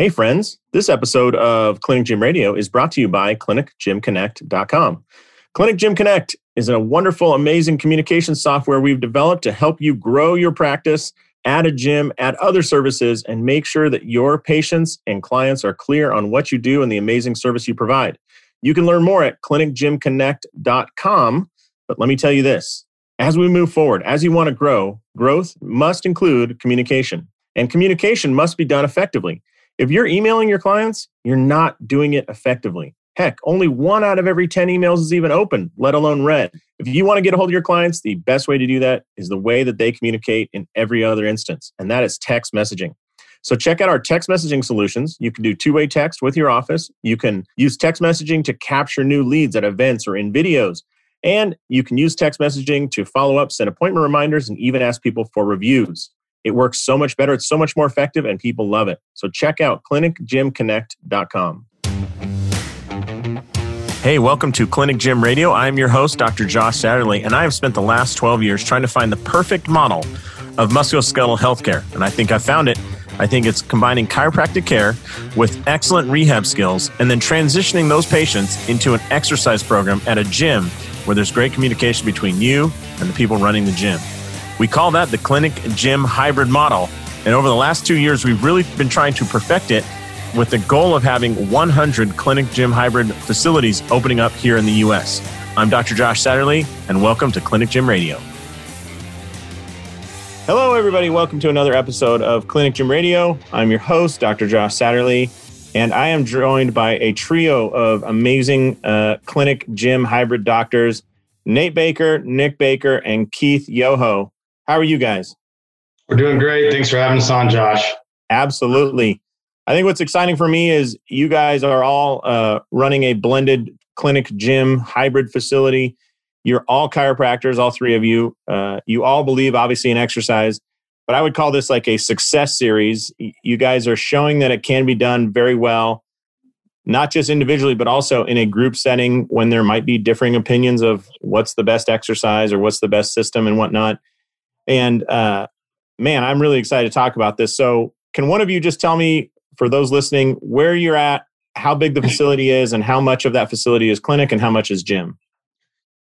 Hey, friends, this episode of Clinic Gym Radio is brought to you by ClinicGymConnect.com. Clinic Gym Connect is a wonderful, amazing communication software we've developed to help you grow your practice, add a gym, add other services, and make sure that your patients and clients are clear on what you do and the amazing service you provide. You can learn more at ClinicGymConnect.com. But let me tell you this as we move forward, as you want to grow, growth must include communication, and communication must be done effectively. If you're emailing your clients, you're not doing it effectively. Heck, only one out of every 10 emails is even open, let alone read. If you want to get a hold of your clients, the best way to do that is the way that they communicate in every other instance, and that is text messaging. So check out our text messaging solutions. You can do two-way text with your office. You can use text messaging to capture new leads at events or in videos. And you can use text messaging to follow up, send appointment reminders, and even ask people for reviews. It works so much better. It's so much more effective, and people love it. So check out clinicgymconnect.com. Hey, welcome to Clinic Gym Radio. I'm your host, Dr. Josh Satterley, and I have spent the last 12 years trying to find the perfect model of musculoskeletal healthcare. And I think I found it. I think it's combining chiropractic care with excellent rehab skills and then transitioning those patients into an exercise program at a gym where there's great communication between you and the people running the gym. We call that the clinic gym hybrid model. And over the last two years, we've really been trying to perfect it with the goal of having 100 clinic gym hybrid facilities opening up here in the US. I'm Dr. Josh Satterley, and welcome to Clinic Gym Radio. Hello, everybody. Welcome to another episode of Clinic Gym Radio. I'm your host, Dr. Josh Satterley, and I am joined by a trio of amazing uh, clinic gym hybrid doctors Nate Baker, Nick Baker, and Keith Yoho. How are you guys? We're doing great. Thanks for having us on, Josh. Absolutely. I think what's exciting for me is you guys are all uh, running a blended clinic gym hybrid facility. You're all chiropractors, all three of you. Uh, you all believe, obviously, in exercise, but I would call this like a success series. You guys are showing that it can be done very well, not just individually, but also in a group setting when there might be differing opinions of what's the best exercise or what's the best system and whatnot. And uh, man, I'm really excited to talk about this. So, can one of you just tell me, for those listening, where you're at, how big the facility is, and how much of that facility is clinic and how much is gym?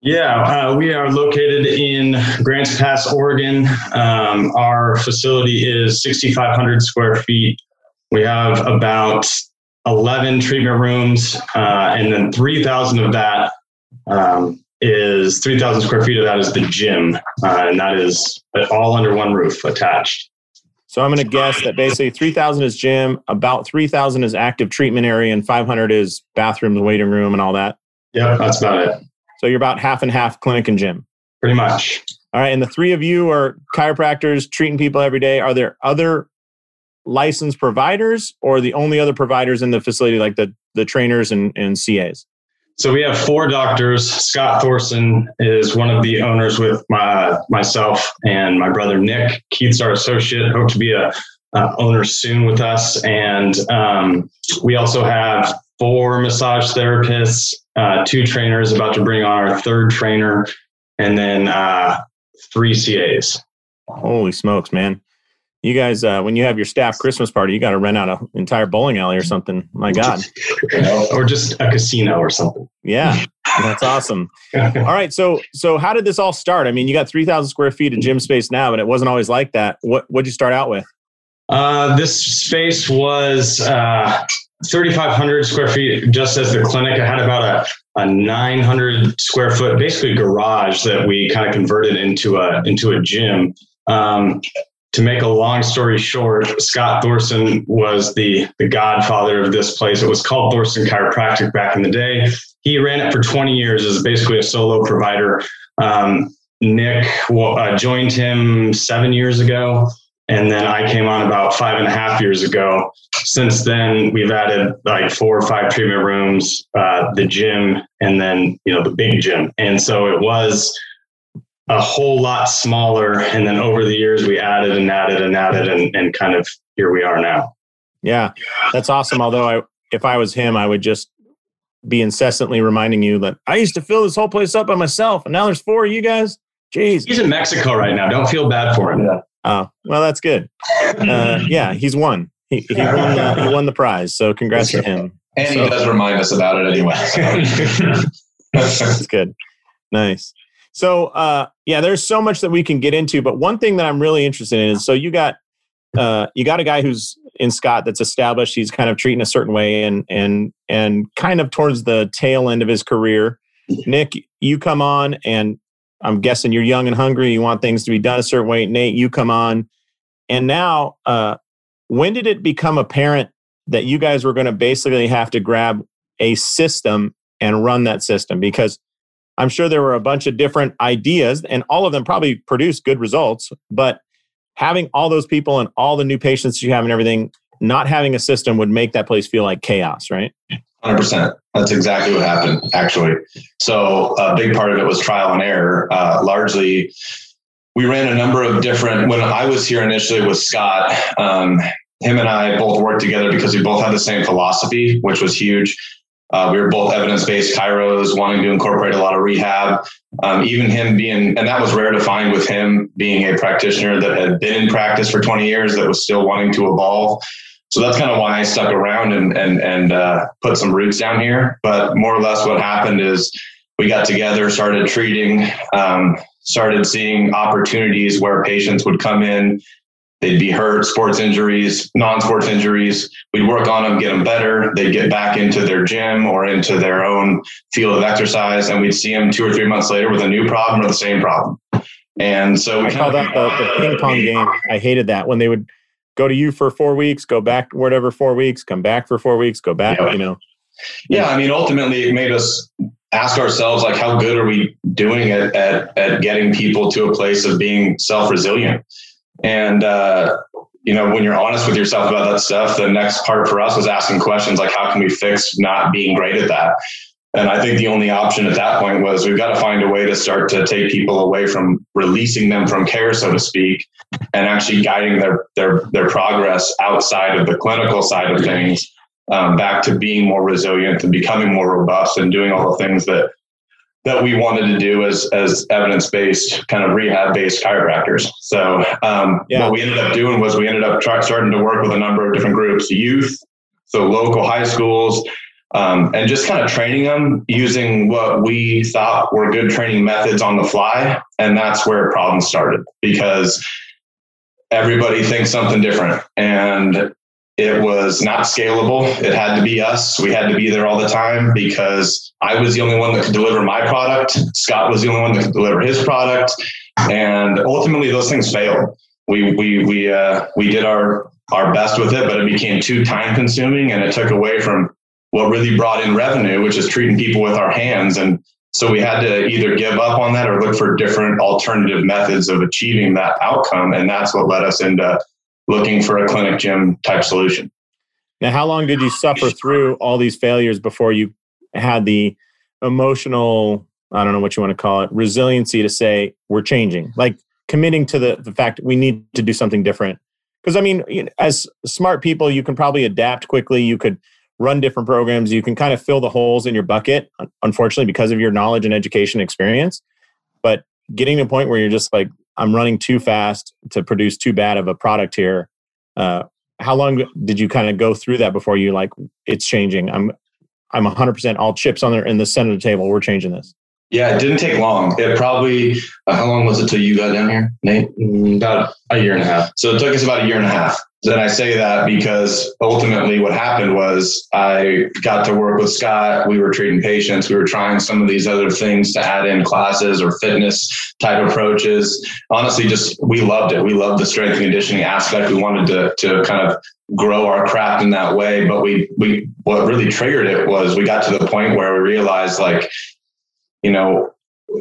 Yeah, uh, we are located in Grants Pass, Oregon. Um, our facility is 6,500 square feet. We have about 11 treatment rooms, uh, and then 3,000 of that um, is 3,000 square feet of that is the gym, uh, and that is all under one roof attached. So I'm going to guess that basically 3,000 is gym, about 3,000 is active treatment area, and 500 is bathrooms, waiting room, and all that. Yeah, that's about it. So you're about half and half clinic and gym. Pretty much. All right, and the three of you are chiropractors treating people every day. Are there other licensed providers, or the only other providers in the facility, like the the trainers and, and CAs? So we have four doctors. Scott Thorson is one of the owners with my myself and my brother Nick. Keith's our associate. Hope to be a uh, owner soon with us. And um, we also have four massage therapists, uh, two trainers, about to bring on our third trainer, and then uh, three CAs. Holy smokes, man! You guys, uh, when you have your staff Christmas party, you got to rent out an entire bowling alley or something. My God. or just a casino or something. Yeah, that's awesome. all right. So, so how did this all start? I mean, you got 3,000 square feet of gym space now, but it wasn't always like that. What, what'd you start out with? Uh, this space was uh, 3,500 square feet just as the clinic. I had about a, a 900 square foot, basically garage that we kind of converted into a, into a gym. Um, to make a long story short, Scott Thorson was the, the godfather of this place. It was called Thorson Chiropractic back in the day. He ran it for 20 years as basically a solo provider. Um, Nick uh, joined him seven years ago, and then I came on about five and a half years ago. Since then, we've added like four or five treatment rooms, uh, the gym, and then you know the big gym. And so it was a whole lot smaller. And then over the years, we added and added and added, and, and kind of here we are now. Yeah, that's awesome. Although I, if I was him, I would just be incessantly reminding you that I used to fill this whole place up by myself, and now there's four of you guys. Jeez, he's in Mexico right now. Don't feel bad for him. Oh, well, that's good. Uh, yeah, he's one. he, he, won the, he won the prize. So congrats to him. And so, he does remind us about it anyway. So. that's good. Nice. So uh, yeah, there's so much that we can get into, but one thing that I'm really interested in is so you got uh, you got a guy who's in Scott that's established. He's kind of treating a certain way, and and and kind of towards the tail end of his career. Nick, you come on, and I'm guessing you're young and hungry. You want things to be done a certain way. Nate, you come on, and now, uh, when did it become apparent that you guys were going to basically have to grab a system and run that system? Because I'm sure there were a bunch of different ideas, and all of them probably produced good results, but having all those people and all the new patients you have and everything, not having a system would make that place feel like chaos, right? 100%. That's exactly what happened, actually. So, a big part of it was trial and error. Uh, largely, we ran a number of different, when I was here initially with Scott, um, him and I both worked together because we both had the same philosophy, which was huge. Uh, we were both evidence-based chiros, wanting to incorporate a lot of rehab. Um, even him being, and that was rare to find with him being a practitioner that had been in practice for 20 years that was still wanting to evolve. So that's kind of why I stuck around and and and uh, put some roots down here. But more or less, what happened is we got together, started treating, um, started seeing opportunities where patients would come in They'd be hurt, sports injuries, non sports injuries. We'd work on them, get them better. They'd get back into their gym or into their own field of exercise. And we'd see them two or three months later with a new problem or the same problem. And so we I call that the, the ping pong game. I hated that when they would go to you for four weeks, go back whatever four weeks, come back for four weeks, go back, yeah. you know. Yeah, I mean, ultimately, it made us ask ourselves, like, how good are we doing at, at, at getting people to a place of being self resilient? And, uh, you know, when you're honest with yourself about that stuff, the next part for us was asking questions like, how can we fix not being great at that? And I think the only option at that point was we've got to find a way to start to take people away from releasing them from care, so to speak, and actually guiding their their their progress outside of the clinical side of things um, back to being more resilient and becoming more robust and doing all the things that that we wanted to do as as evidence based kind of rehab based chiropractors. So um, yeah. what we ended up doing was we ended up try, starting to work with a number of different groups, youth, so local high schools, um, and just kind of training them using what we thought were good training methods on the fly, and that's where problems started because everybody thinks something different and it was not scalable. It had to be us. We had to be there all the time because I was the only one that could deliver my product. Scott was the only one that could deliver his product, and ultimately those things failed. We we we uh, we did our our best with it, but it became too time consuming, and it took away from what really brought in revenue, which is treating people with our hands. And so we had to either give up on that or look for different alternative methods of achieving that outcome, and that's what led us into looking for a clinic gym type solution. Now, how long did you suffer through all these failures before you had the emotional, I don't know what you want to call it, resiliency to say, we're changing, like committing to the, the fact we need to do something different? Because, I mean, as smart people, you can probably adapt quickly. You could run different programs. You can kind of fill the holes in your bucket, unfortunately, because of your knowledge and education experience. But getting to a point where you're just like, I'm running too fast to produce too bad of a product here. Uh, how long did you kind of go through that before you like it's changing? I'm I'm 100% all chips on there in the center of the table. We're changing this. Yeah, it didn't take long. It probably uh, how long was it till you got down here, Nate? Mm, about a year and a half. So it took us about a year and a half. And I say that because ultimately what happened was I got to work with Scott. We were treating patients. We were trying some of these other things to add in classes or fitness type approaches. Honestly, just we loved it. We loved the strength and conditioning aspect. We wanted to to kind of grow our craft in that way. But we we what really triggered it was we got to the point where we realized like, you know,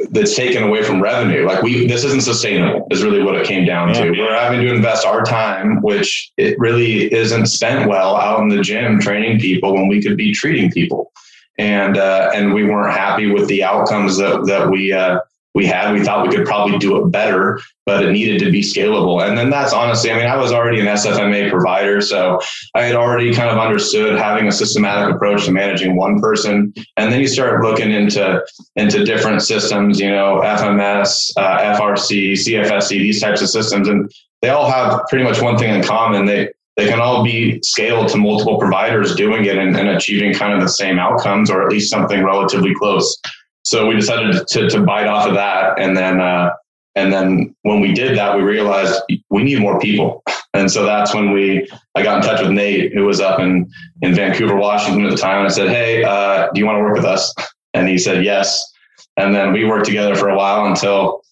that's taken away from revenue. Like we, this isn't sustainable is really what it came down yeah. to. We're having to invest our time, which it really isn't spent well out in the gym training people when we could be treating people. And, uh, and we weren't happy with the outcomes that, that we, uh, we had. We thought we could probably do it better, but it needed to be scalable. And then that's honestly, I mean, I was already an SFMA provider, so I had already kind of understood having a systematic approach to managing one person. And then you start looking into into different systems, you know, FMS, uh, FRC, CFSC, these types of systems, and they all have pretty much one thing in common. They they can all be scaled to multiple providers doing it and, and achieving kind of the same outcomes or at least something relatively close. So we decided to, to bite off of that. And then, uh, and then when we did that, we realized we need more people. And so that's when we, I got in touch with Nate, who was up in, in Vancouver, Washington at the time. And I said, Hey, uh, do you want to work with us? And he said, yes. And then we worked together for a while until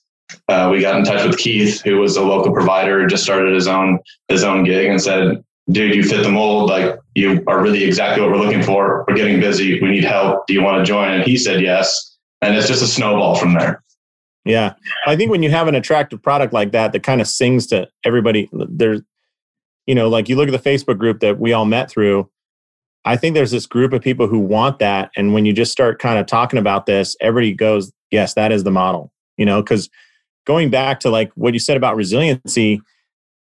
uh, we got in touch with Keith, who was a local provider, who just started his own his own gig, and said, "Dude, you fit the mold. Like you are really exactly what we're looking for. We're getting busy. We need help. Do you want to join?" And he said yes, and it's just a snowball from there. Yeah, I think when you have an attractive product like that that kind of sings to everybody, there's, you know, like you look at the Facebook group that we all met through. I think there's this group of people who want that, and when you just start kind of talking about this, everybody goes, "Yes, that is the model." You know, because going back to like what you said about resiliency,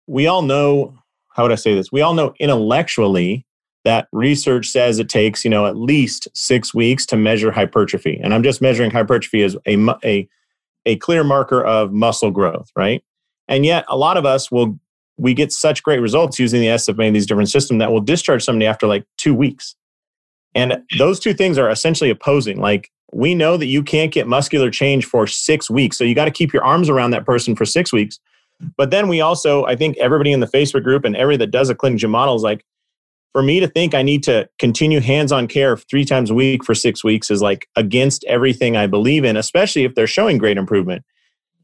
we all know, how would I say this? We all know intellectually that research says it takes, you know, at least six weeks to measure hypertrophy. And I'm just measuring hypertrophy as a, a, a clear marker of muscle growth, right? And yet a lot of us will, we get such great results using the SFMA, these different systems that will discharge somebody after like two weeks. And those two things are essentially opposing. Like we know that you can't get muscular change for six weeks. So you got to keep your arms around that person for six weeks. But then we also, I think everybody in the Facebook group and every that does a clinic gym model is like, for me to think I need to continue hands on care three times a week for six weeks is like against everything I believe in, especially if they're showing great improvement.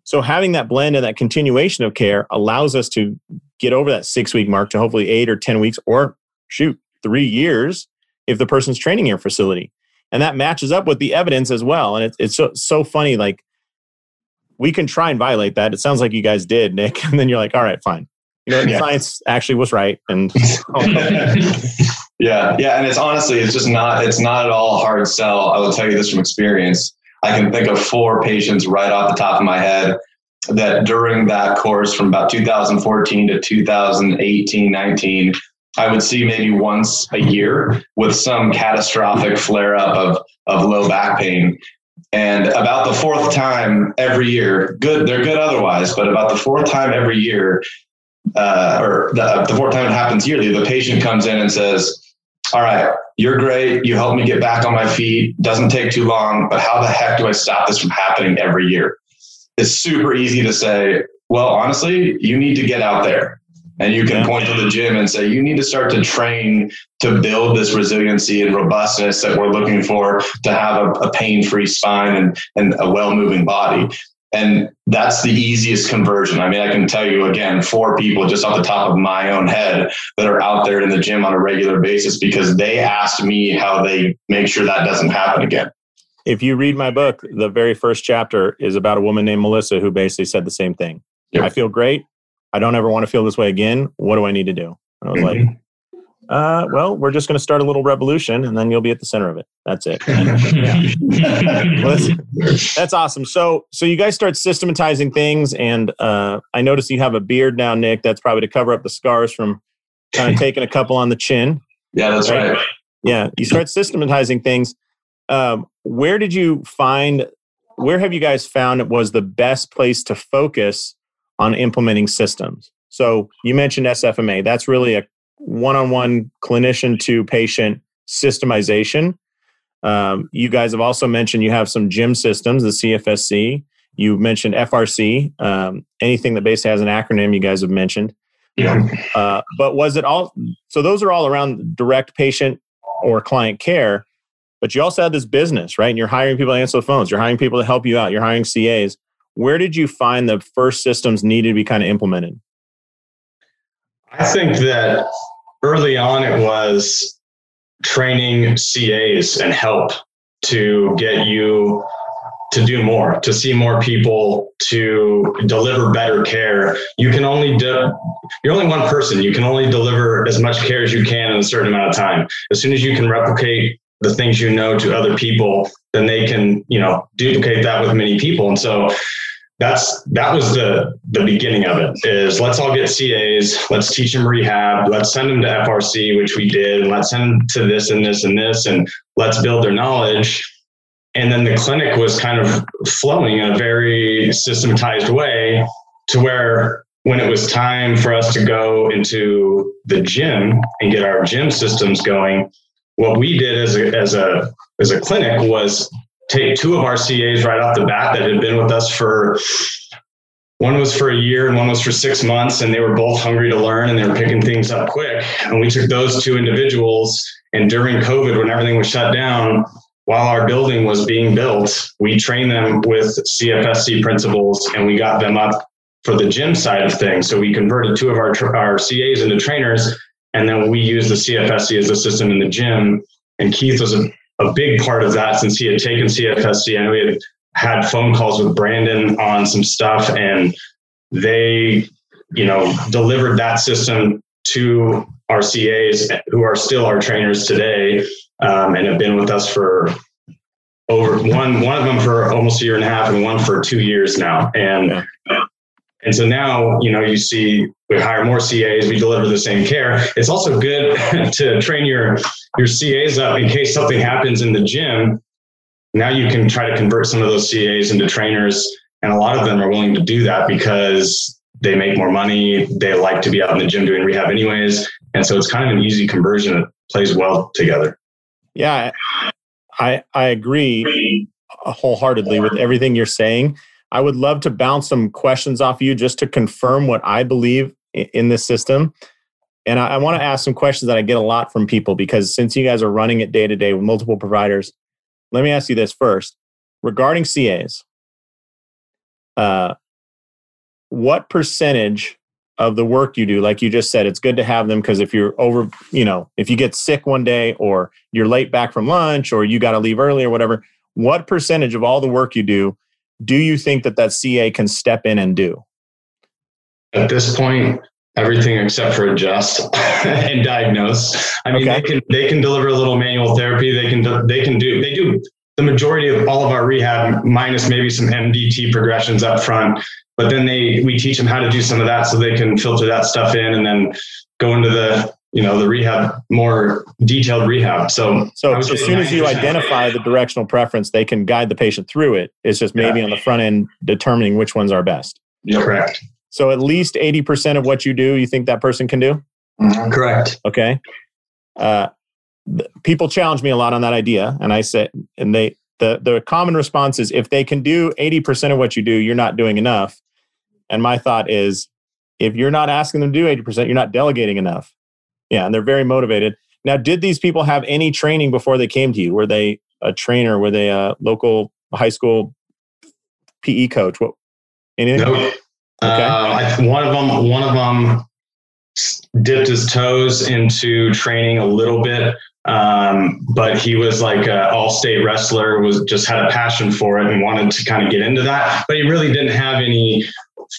So having that blend and that continuation of care allows us to get over that six week mark to hopefully eight or 10 weeks or shoot, three years if the person's training your facility and that matches up with the evidence as well. And it's it's so so funny. Like we can try and violate that. It sounds like you guys did, Nick, and then you're like, all right, fine. You know, yeah. science actually was right, and yeah, yeah, and it's honestly, it's just not, it's not at all a hard sell. I will tell you this from experience. I can think of four patients right off the top of my head that during that course from about 2014 to 2018, 19, I would see maybe once a year with some catastrophic flare up of, of low back pain. And about the fourth time every year, good, they're good otherwise, but about the fourth time every year, uh, or the, the fourth time it happens yearly, the patient comes in and says, All right, you're great. You helped me get back on my feet. Doesn't take too long, but how the heck do I stop this from happening every year? It's super easy to say, Well, honestly, you need to get out there and you can yeah. point to the gym and say, you need to start to train to build this resiliency and robustness that we're looking for to have a, a pain free spine and, and a well moving body. And that's the easiest conversion. I mean, I can tell you again, four people just off the top of my own head that are out there in the gym on a regular basis because they asked me how they make sure that doesn't happen again. If you read my book, the very first chapter is about a woman named Melissa who basically said the same thing. Yep. I feel great. I don't ever want to feel this way again. What do I need to do? And I was like, mm-hmm. Uh, well, we're just going to start a little revolution and then you'll be at the center of it. That's it. well, that's, that's, awesome. So, so you guys start systematizing things. And uh, I notice you have a beard now, Nick. That's probably to cover up the scars from kind of taking a couple on the chin. Yeah, that's right. right. Yeah. You start systematizing things. Um, where did you find, where have you guys found it was the best place to focus on implementing systems. So you mentioned SFMA. That's really a one-on-one clinician to patient systemization. Um, you guys have also mentioned you have some gym systems, the CFSC. You mentioned FRC. Um, anything that basically has an acronym, you guys have mentioned. Yeah. Uh, but was it all? So those are all around direct patient or client care. But you also have this business, right? And you're hiring people to answer the phones. You're hiring people to help you out. You're hiring CAs where did you find the first systems needed to be kind of implemented? I think that early on it was training CAs and help to get you to do more, to see more people, to deliver better care. You can only do, you're only one person. You can only deliver as much care as you can in a certain amount of time. As soon as you can replicate the things you know to other people, then they can, you know, duplicate that with many people. And so that's that was the the beginning of it is let's all get CAs, let's teach them rehab, let's send them to FRC, which we did, and let's send them to this and this and this, and let's build their knowledge. And then the clinic was kind of flowing in a very systematized way to where when it was time for us to go into the gym and get our gym systems going, what we did as a as a as a clinic was take two of our CAs right off the bat that had been with us for one was for a year and one was for six months, and they were both hungry to learn and they were picking things up quick. And we took those two individuals, and during COVID, when everything was shut down, while our building was being built, we trained them with CFSC principles and we got them up for the gym side of things. So we converted two of our, our CAs into trainers, and then we used the CFSC as a system in the gym. And Keith was a, a big part of that since he had taken CFSC. Know we had had phone calls with Brandon on some stuff, and they, you know, delivered that system to our CAs who are still our trainers today um, and have been with us for over one one of them for almost a year and a half and one for two years now. And and so now, you know, you see we hire more CAs, we deliver the same care. It's also good to train your your CAs up in case something happens in the gym. Now you can try to convert some of those CAs into trainers. And a lot of them are willing to do that because they make more money. They like to be out in the gym doing rehab anyways. And so it's kind of an easy conversion. It plays well together. Yeah, I I agree wholeheartedly with everything you're saying. I would love to bounce some questions off you just to confirm what I believe in this system. And I, I want to ask some questions that I get a lot from people because since you guys are running it day to day with multiple providers, let me ask you this first regarding CAs. Uh, what percentage of the work you do, like you just said, it's good to have them because if you're over, you know, if you get sick one day or you're late back from lunch or you got to leave early or whatever, what percentage of all the work you do do you think that that CA can step in and do? At this point, everything except for adjust and diagnose. I mean, okay. they can they can deliver a little manual therapy. They can they can do they do the majority of all of our rehab minus maybe some MDT progressions up front. But then they we teach them how to do some of that so they can filter that stuff in and then go into the you know the rehab more detailed rehab. So so as soon as you identify the directional preference they can guide the patient through it. It's just maybe yeah. on the front end determining which ones are best. Yeah, correct. So at least 80% of what you do you think that person can do? Mm-hmm. correct. Okay. Uh, people challenge me a lot on that idea and i say and they the the common response is if they can do 80% of what you do you're not doing enough. And my thought is if you're not asking them to do 80% you're not delegating enough yeah, and they're very motivated. Now, did these people have any training before they came to you? Were they a trainer? Were they a local high school PE coach? What? Anything? Nope. Okay. Uh, one of them. One of them dipped his toes into training a little bit, um, but he was like an all-state wrestler. Was just had a passion for it and wanted to kind of get into that, but he really didn't have any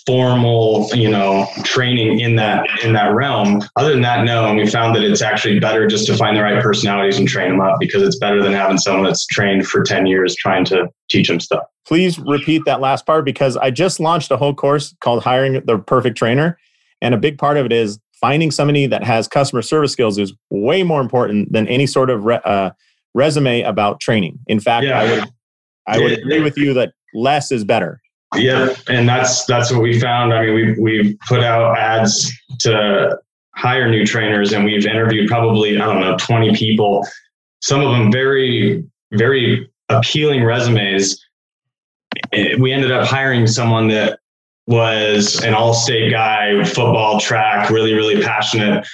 formal, you know, training in that in that realm. Other than that, no. And we found that it's actually better just to find the right personalities and train them up because it's better than having someone that's trained for 10 years trying to teach them stuff. Please repeat that last part because I just launched a whole course called Hiring the Perfect Trainer. And a big part of it is finding somebody that has customer service skills is way more important than any sort of re- uh, resume about training. In fact, yeah. I would I would agree with you that less is better. Yeah, and that's that's what we found. I mean, we we put out ads to hire new trainers, and we've interviewed probably I don't know twenty people. Some of them very very appealing resumes. Eh, we ended up hiring someone that was an all-state guy, football, track, really really passionate,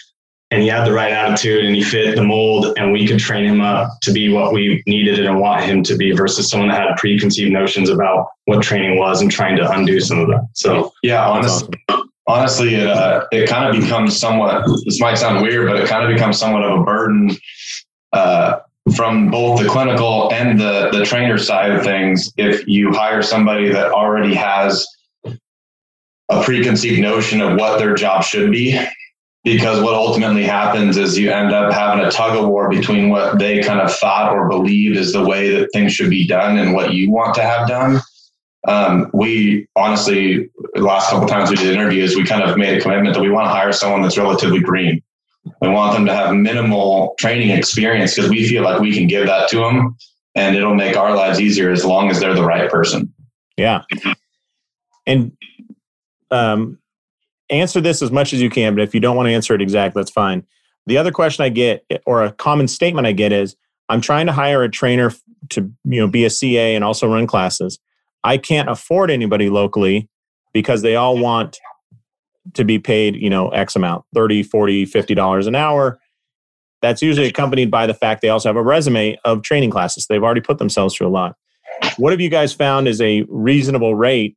and he had the right attitude and he fit the mold and we could train him up to be what we needed and want him to be versus someone that had preconceived notions about what training was and trying to undo some of that. So yeah honestly honestly it, uh, it kind of becomes somewhat this might sound weird but it kind of becomes somewhat of a burden uh, from both the clinical and the the trainer side of things if you hire somebody that already has a preconceived notion of what their job should be because what ultimately happens is you end up having a tug of war between what they kind of thought or believed is the way that things should be done and what you want to have done. Um, we honestly, the last couple times we did interviews, we kind of made a commitment that we want to hire someone that's relatively green. We want them to have minimal training experience because we feel like we can give that to them and it'll make our lives easier as long as they're the right person. Yeah. And um, answer this as much as you can, but if you don't want to answer it exactly, that's fine. The other question I get, or a common statement I get, is I'm trying to hire a trainer to you know be a CA and also run classes. I can't afford anybody locally because they all want to be paid, you know, X amount, 30, 40, 50 dollars an hour. That's usually accompanied by the fact they also have a resume of training classes. They've already put themselves through a lot. What have you guys found is a reasonable rate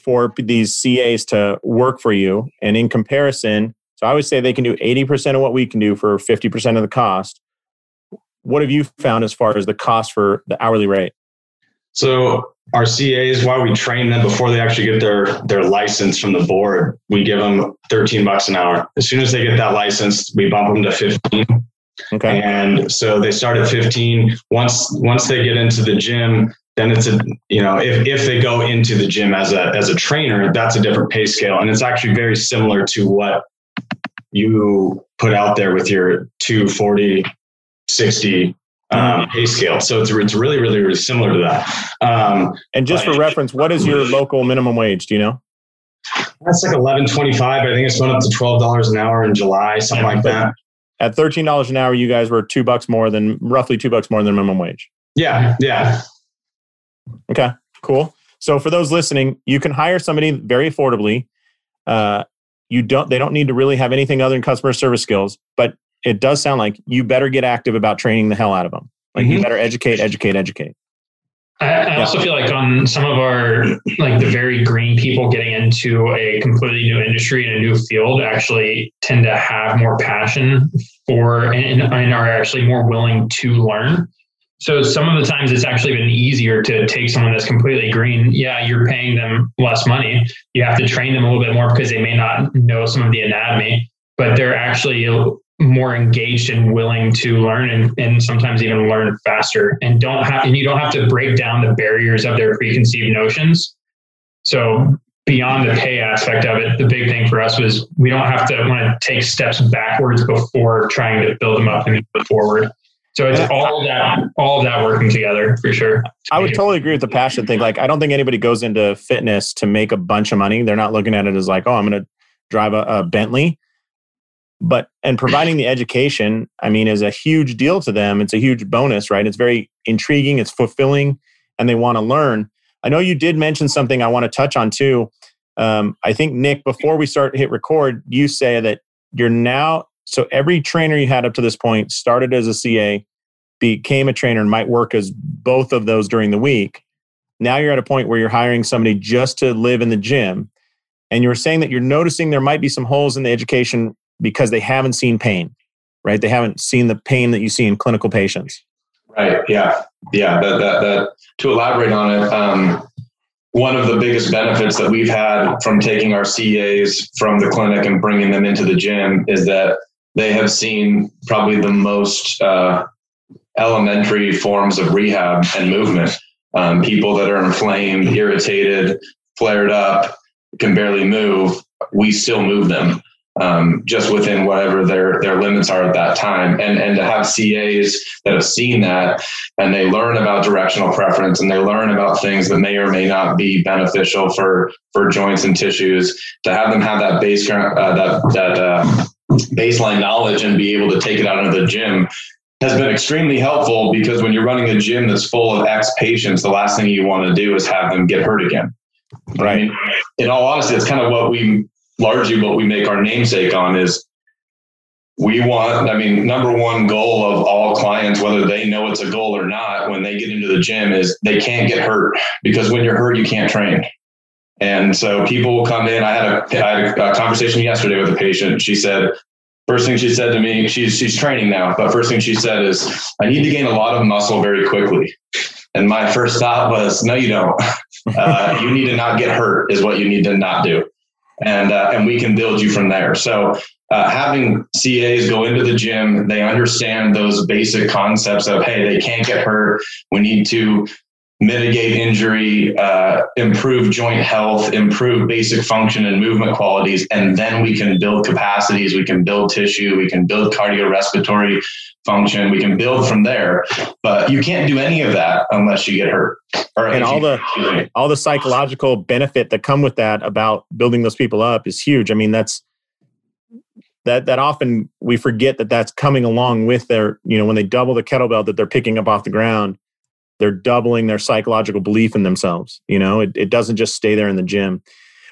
for these CAs to work for you? And in comparison, so I would say they can do 80% of what we can do for 50% of the cost. What have you found as far as the cost for the hourly rate? So our CAs, while we train them before they actually get their their license from the board, we give them 13 bucks an hour. As soon as they get that license, we bump them to 15. Okay. And so they start at 15. Once once they get into the gym, then it's a you know if, if they go into the gym as a as a trainer, that's a different pay scale, and it's actually very similar to what you put out there with your 240 60 um, pay scale. So it's, it's really, really, really similar to that. Um, and just for reference, what is your local minimum wage? Do you know? That's like eleven twenty-five. I think it's going up to twelve dollars an hour in July, something like that. At thirteen dollars an hour, you guys were two bucks more than roughly two bucks more than minimum wage. Yeah, yeah. Okay, cool. So for those listening, you can hire somebody very affordably. Uh, you don't. They don't need to really have anything other than customer service skills, but it does sound like you better get active about training the hell out of them. Like mm-hmm. you better educate, educate, educate. I, I yeah. also feel like on some of our like the very green people getting into a completely new industry and a new field actually tend to have more passion for and, and are actually more willing to learn. So some of the times it's actually been easier to take someone that's completely green. Yeah, you're paying them less money. You have to train them a little bit more because they may not know some of the anatomy, but they're actually more engaged and willing to learn and, and sometimes even learn faster and don't have and you don't have to break down the barriers of their preconceived notions so beyond the pay aspect of it the big thing for us was we don't have to want to take steps backwards before trying to build them up and move forward so it's all that all that working together for sure. I would totally agree with the passion thing. Like i don't think anybody goes into fitness to make a bunch of money. They're not looking at it as like oh i'm going to drive a, a bentley. But and providing the education i mean is a huge deal to them. It's a huge bonus right? It's very intriguing. It's fulfilling and they want to learn. I know you did mention something i want to touch on too. Um, i think nick before we start hit record you say that you're now so every trainer you had up to this point started as a ca became a trainer and might work as both of those during the week now you're at a point where you're hiring somebody just to live in the gym and you were saying that you're noticing there might be some holes in the education because they haven't seen pain, right? They haven't seen the pain that you see in clinical patients. Right. Yeah. Yeah. That, that, that to elaborate on it, um, one of the biggest benefits that we've had from taking our CAs from the clinic and bringing them into the gym is that they have seen probably the most uh, elementary forms of rehab and movement. Um, people that are inflamed, irritated, flared up, can barely move, we still move them um, just within whatever their their limits are at that time. And and to have CAs that have seen that and they learn about directional preference and they learn about things that may or may not be beneficial for for joints and tissues. To have them have that base uh, that that uh, baseline knowledge and be able to take it out of the gym has been extremely helpful because when you're running a gym that's full of ex patients, the last thing you want to do is have them get hurt again. Right. In all honesty, it's kind of what we largely what we make our namesake on is we want, I mean, number one goal of all clients, whether they know it's a goal or not, when they get into the gym is they can't get hurt because when you're hurt, you can't train. And so people will come in. I had a, I had a conversation yesterday with a patient. She said, first thing she said to me, she's, she's training now, but first thing she said is, I need to gain a lot of muscle very quickly. And my first thought was, no, you don't. Uh, you need to not get hurt is what you need to not do and uh, and we can build you from there. So uh, having CAs go into the gym, they understand those basic concepts of hey, they can't get hurt. We need to mitigate injury, uh, improve joint health, improve basic function and movement qualities, and then we can build capacities, we can build tissue, we can build cardiorespiratory function, we can build from there. But you can't do any of that unless you get hurt. and all the all the psychological benefit that come with that about building those people up is huge. I mean, that's that that often we forget that that's coming along with their you know when they double the kettlebell that they're picking up off the ground they're doubling their psychological belief in themselves. You know, it, it doesn't just stay there in the gym.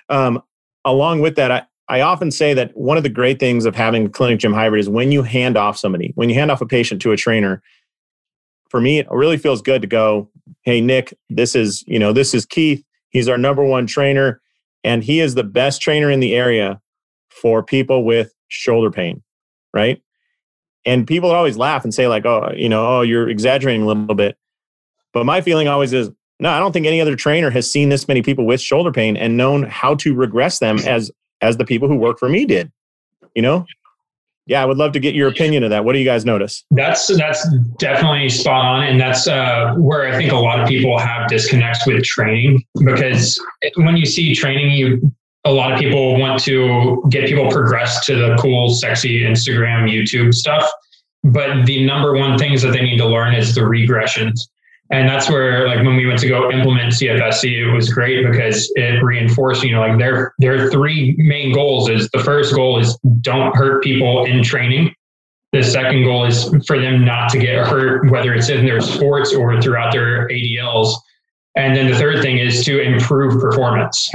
Um, along with that, I, I often say that one of the great things of having clinic gym hybrid is when you hand off somebody, when you hand off a patient to a trainer, for me, it really feels good to go, hey, Nick, this is, you know, this is Keith. He's our number one trainer, and he is the best trainer in the area for people with shoulder pain, right? And people always laugh and say, like, oh, you know, oh, you're exaggerating a little bit. But my feeling always is no, I don't think any other trainer has seen this many people with shoulder pain and known how to regress them as as the people who work for me did. You know? Yeah, I would love to get your opinion of that. What do you guys notice? That's that's definitely spot on, and that's uh, where I think a lot of people have disconnects with training because when you see training, you a lot of people want to get people progress to the cool, sexy Instagram, YouTube stuff, but the number one things that they need to learn is the regressions and that's where like when we went to go implement CFSC, it was great because it reinforced, you know, like their their three main goals is the first goal is don't hurt people in training. The second goal is for them not to get hurt, whether it's in their sports or throughout their ADLs. And then the third thing is to improve performance.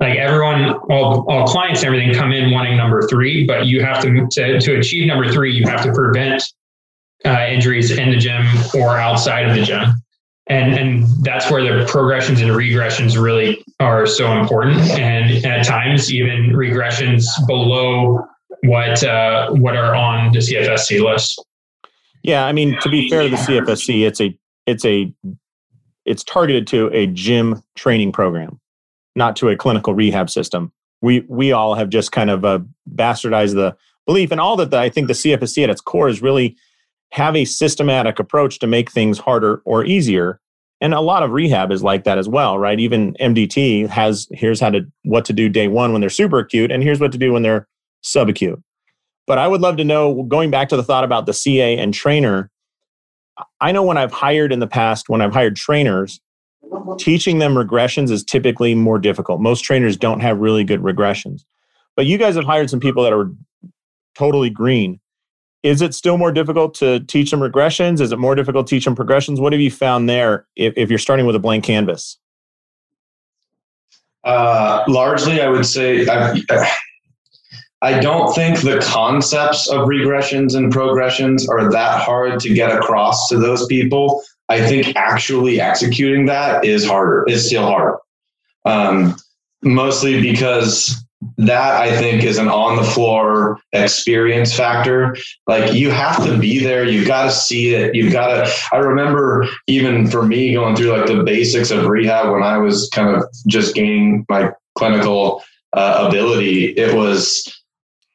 Like everyone, all, all clients and everything come in wanting number three, but you have to, to, to achieve number three, you have to prevent uh, injuries in the gym or outside of the gym and and that's where the progressions and regressions really are so important and at times even regressions below what uh, what are on the CFSC list. Yeah, I mean to be fair to the CFSC, it's a it's a it's targeted to a gym training program, not to a clinical rehab system. We we all have just kind of uh, bastardized the belief, and all that the, I think the CFSC at its core is really have a systematic approach to make things harder or easier. And a lot of rehab is like that as well, right? Even MDT has here's how to what to do day one when they're super acute, and here's what to do when they're subacute. But I would love to know, going back to the thought about the CA and trainer, I know when I've hired in the past, when I've hired trainers, teaching them regressions is typically more difficult. Most trainers don't have really good regressions. But you guys have hired some people that are totally green is it still more difficult to teach them regressions? Is it more difficult to teach them progressions? What have you found there if, if you're starting with a blank canvas? Uh, largely, I would say I, I don't think the concepts of regressions and progressions are that hard to get across to those people. I think actually executing that is harder, is still harder. Um, mostly because that I think is an on the floor experience factor. Like you have to be there. You've got to see it. You've got to. I remember even for me going through like the basics of rehab when I was kind of just gaining my clinical uh, ability. It was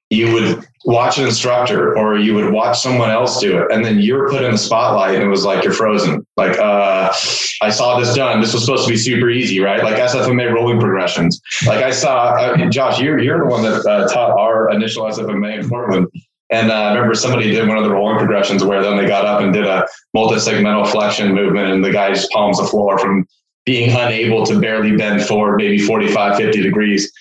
you would watch an instructor or you would watch someone else do it. And then you're put in the spotlight and it was like you're frozen. Like uh, i saw this done. This was supposed to be super easy right? Like sfma rolling progressions. Like i saw uh, josh you're, you're the one that uh, taught our initial sfma in portland. And uh, I remember somebody did one of the rolling progressions where then they got up and did a multi-segmental flexion movement and the guy just palms the floor from being unable to barely bend forward maybe 45 50 degrees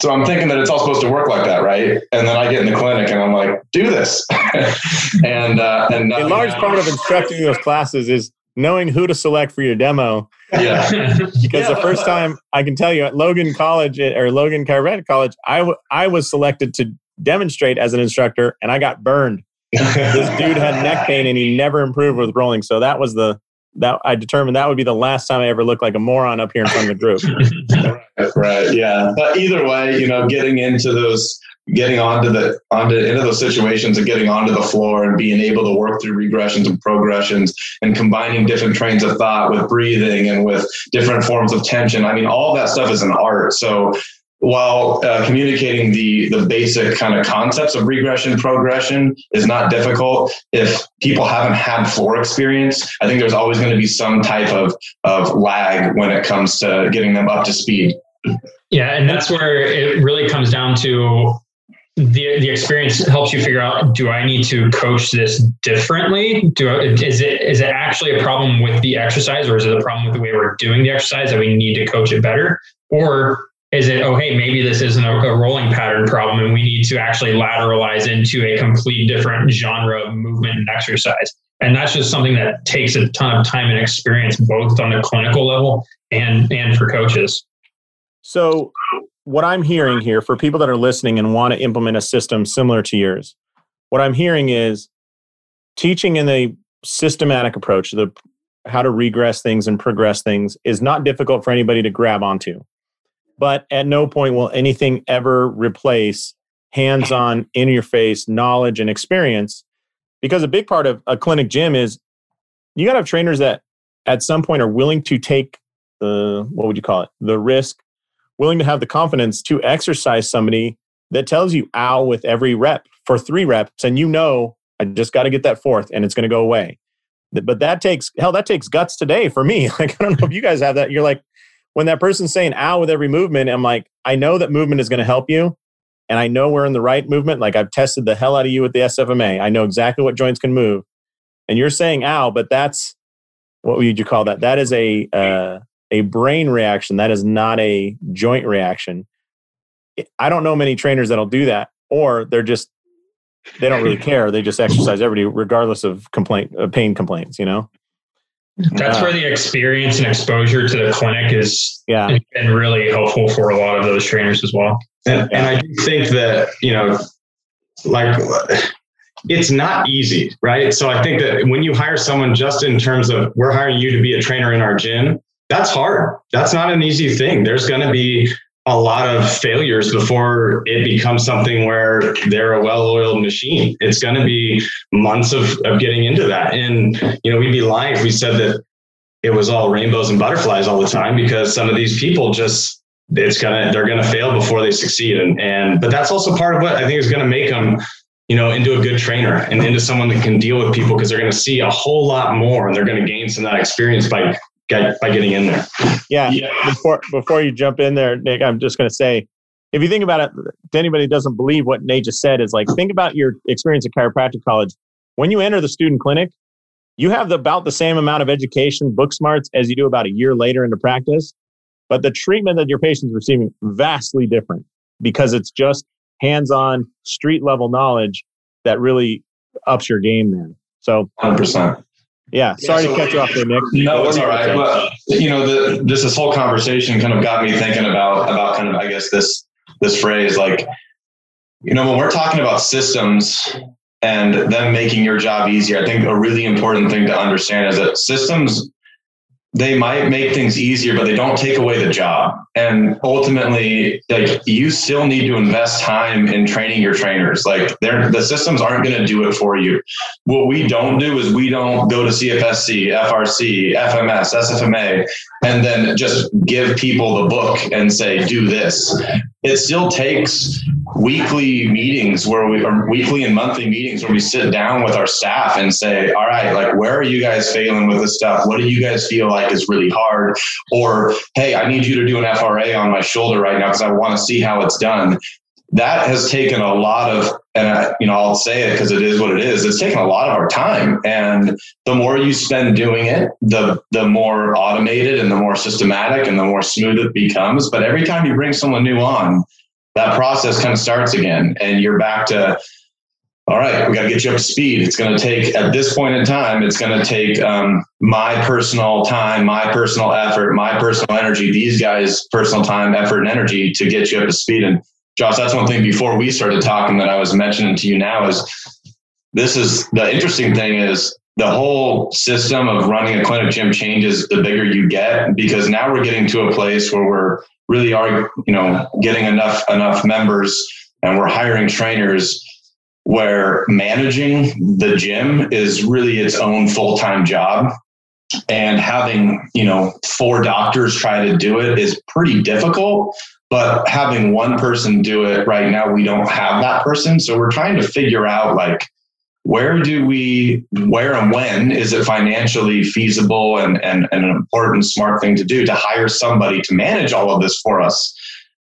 so I'm thinking that it's all supposed to work like that, right? And then I get in the clinic and I'm like, do this. and uh, and a large part of instructing those classes is knowing who to select for your demo. Yeah. because yeah. the first time I can tell you at Logan College or Logan Chiropractic College, I, w- I was selected to demonstrate as an instructor and I got burned. this dude had neck pain and he never improved with rolling. So that was the that I determined that would be the last time I ever looked like a moron up here in front of the group. right, yeah. But either way, you know, getting into those, getting onto the onto into those situations and getting onto the floor and being able to work through regressions and progressions and combining different trains of thought with breathing and with different forms of tension. I mean, all that stuff is an art. So while uh, communicating the the basic kind of concepts of regression progression is not difficult. If people haven't had floor experience i think there's always going to be some type of of lag when it comes to getting them up to speed. Yeah and that's where it really comes down to the the experience helps you figure out do I need to coach this differently? Do I, is it is it actually a problem with the exercise, or is it a problem with the way we're doing the exercise that we need to coach it better, or is it oh hey maybe this isn't a, a rolling pattern problem and we need to actually lateralize into a complete different genre of movement and exercise? And that's just something that takes a ton of time and experience, both on the clinical level and and for coaches. So what I'm hearing here for people that are listening and want to implement a system similar to yours, what I'm hearing is teaching in a systematic approach, the how to regress things and progress things is not difficult for anybody to grab onto. But at no point will anything ever replace hands-on in your face knowledge and experience because a big part of a clinic gym is you got to have trainers that at some point are willing to take the what would you call it the risk willing to have the confidence to exercise somebody that tells you ow with every rep for three reps and you know i just got to get that fourth and it's going to go away. But that takes hell that takes guts today for me. Like i don't know if you guys have that you're like when that person's saying ow with every movement i'm like i know that movement is going to help you and i know we're in the right movement like i've tested the hell out of you with the sfma i know exactly what joints can move and you're saying ow but that's what would you call that that is a uh, a brain reaction. That is not a joint reaction. I don't know many trainers that'll do that, or they're just they don't really care. They just exercise everybody regardless of complaint, uh, pain complaints. You know. That's uh, where the experience and exposure to the clinic is yeah been really helpful for a lot of those trainers as well. And, and I do think that you know, like it's not easy, right? So I think that when you hire someone just in terms of we're hiring you to be a trainer in our gym, that's hard. That's not an easy thing. There's going to be a lot of failures before it becomes something where they're a well-oiled machine. It's going to be months of, of getting into that. And, you know, we'd be lying if we said that it was all rainbows and butterflies all the time because some of these people just, it's gonna, they're going to fail before they succeed. And, and, but that's also part of what I think is going to make them, you know, into a good trainer and into someone that can deal with people because they're going to see a whole lot more and they're going to gain some of that experience by get, by getting in there. Yeah. yeah. Before before you jump in there, Nick, I'm just going to say, if you think about it, to anybody who doesn't believe what Nate just said, is like think about your experience at chiropractic college. When you enter the student clinic, you have the, about the same amount of education, book smarts, as you do about a year later into practice. But the treatment that your patient's receiving vastly different because it's just hands-on, street level knowledge that really ups your game. Then, so 100%. Yeah, sorry yeah, so, to cut you off there, Nick. No, it's all right. But you know, the, just this whole conversation kind of got me thinking about about kind of I guess this this phrase like, you know, when we're talking about systems and them making your job easier, I think a really important thing to understand is that systems they might make things easier, but they don't take away the job. And ultimately, like you still need to invest time in training your trainers. Like they're, the systems aren't going to do it for you. What we don't do is we don't go to CFSC, FRC, FMS, SFMA, and then just give people the book and say, do this. It still takes weekly meetings where we are weekly and monthly meetings where we sit down with our staff and say, all right, like, where are you guys failing with this stuff? What do you guys feel like is really hard? Or, hey, I need you to do an FRA on my shoulder right now because I want to see how it's done. That has taken a lot of, and I, you know, I'll say it because it is what it is. It's taken a lot of our time, and the more you spend doing it, the the more automated and the more systematic and the more smooth it becomes. But every time you bring someone new on, that process kind of starts again and you're back to all right we got to get you up to speed it's going to take at this point in time it's going to take um, my personal time my personal effort my personal energy these guys personal time effort and energy to get you up to speed and josh that's one thing before we started talking that i was mentioning to you now is this is the interesting thing is the whole system of running a clinic gym changes the bigger you get because now we're getting to a place where we're really are, you know, getting enough enough members and we're hiring trainers where managing the gym is really its own full-time job. And having you know four doctors try to do it is pretty difficult but having one person do it right now, we don't have that person. So we're trying to figure out like, where do we where and when is it financially feasible and, and, and an important smart thing to do to hire somebody to manage all of this for us?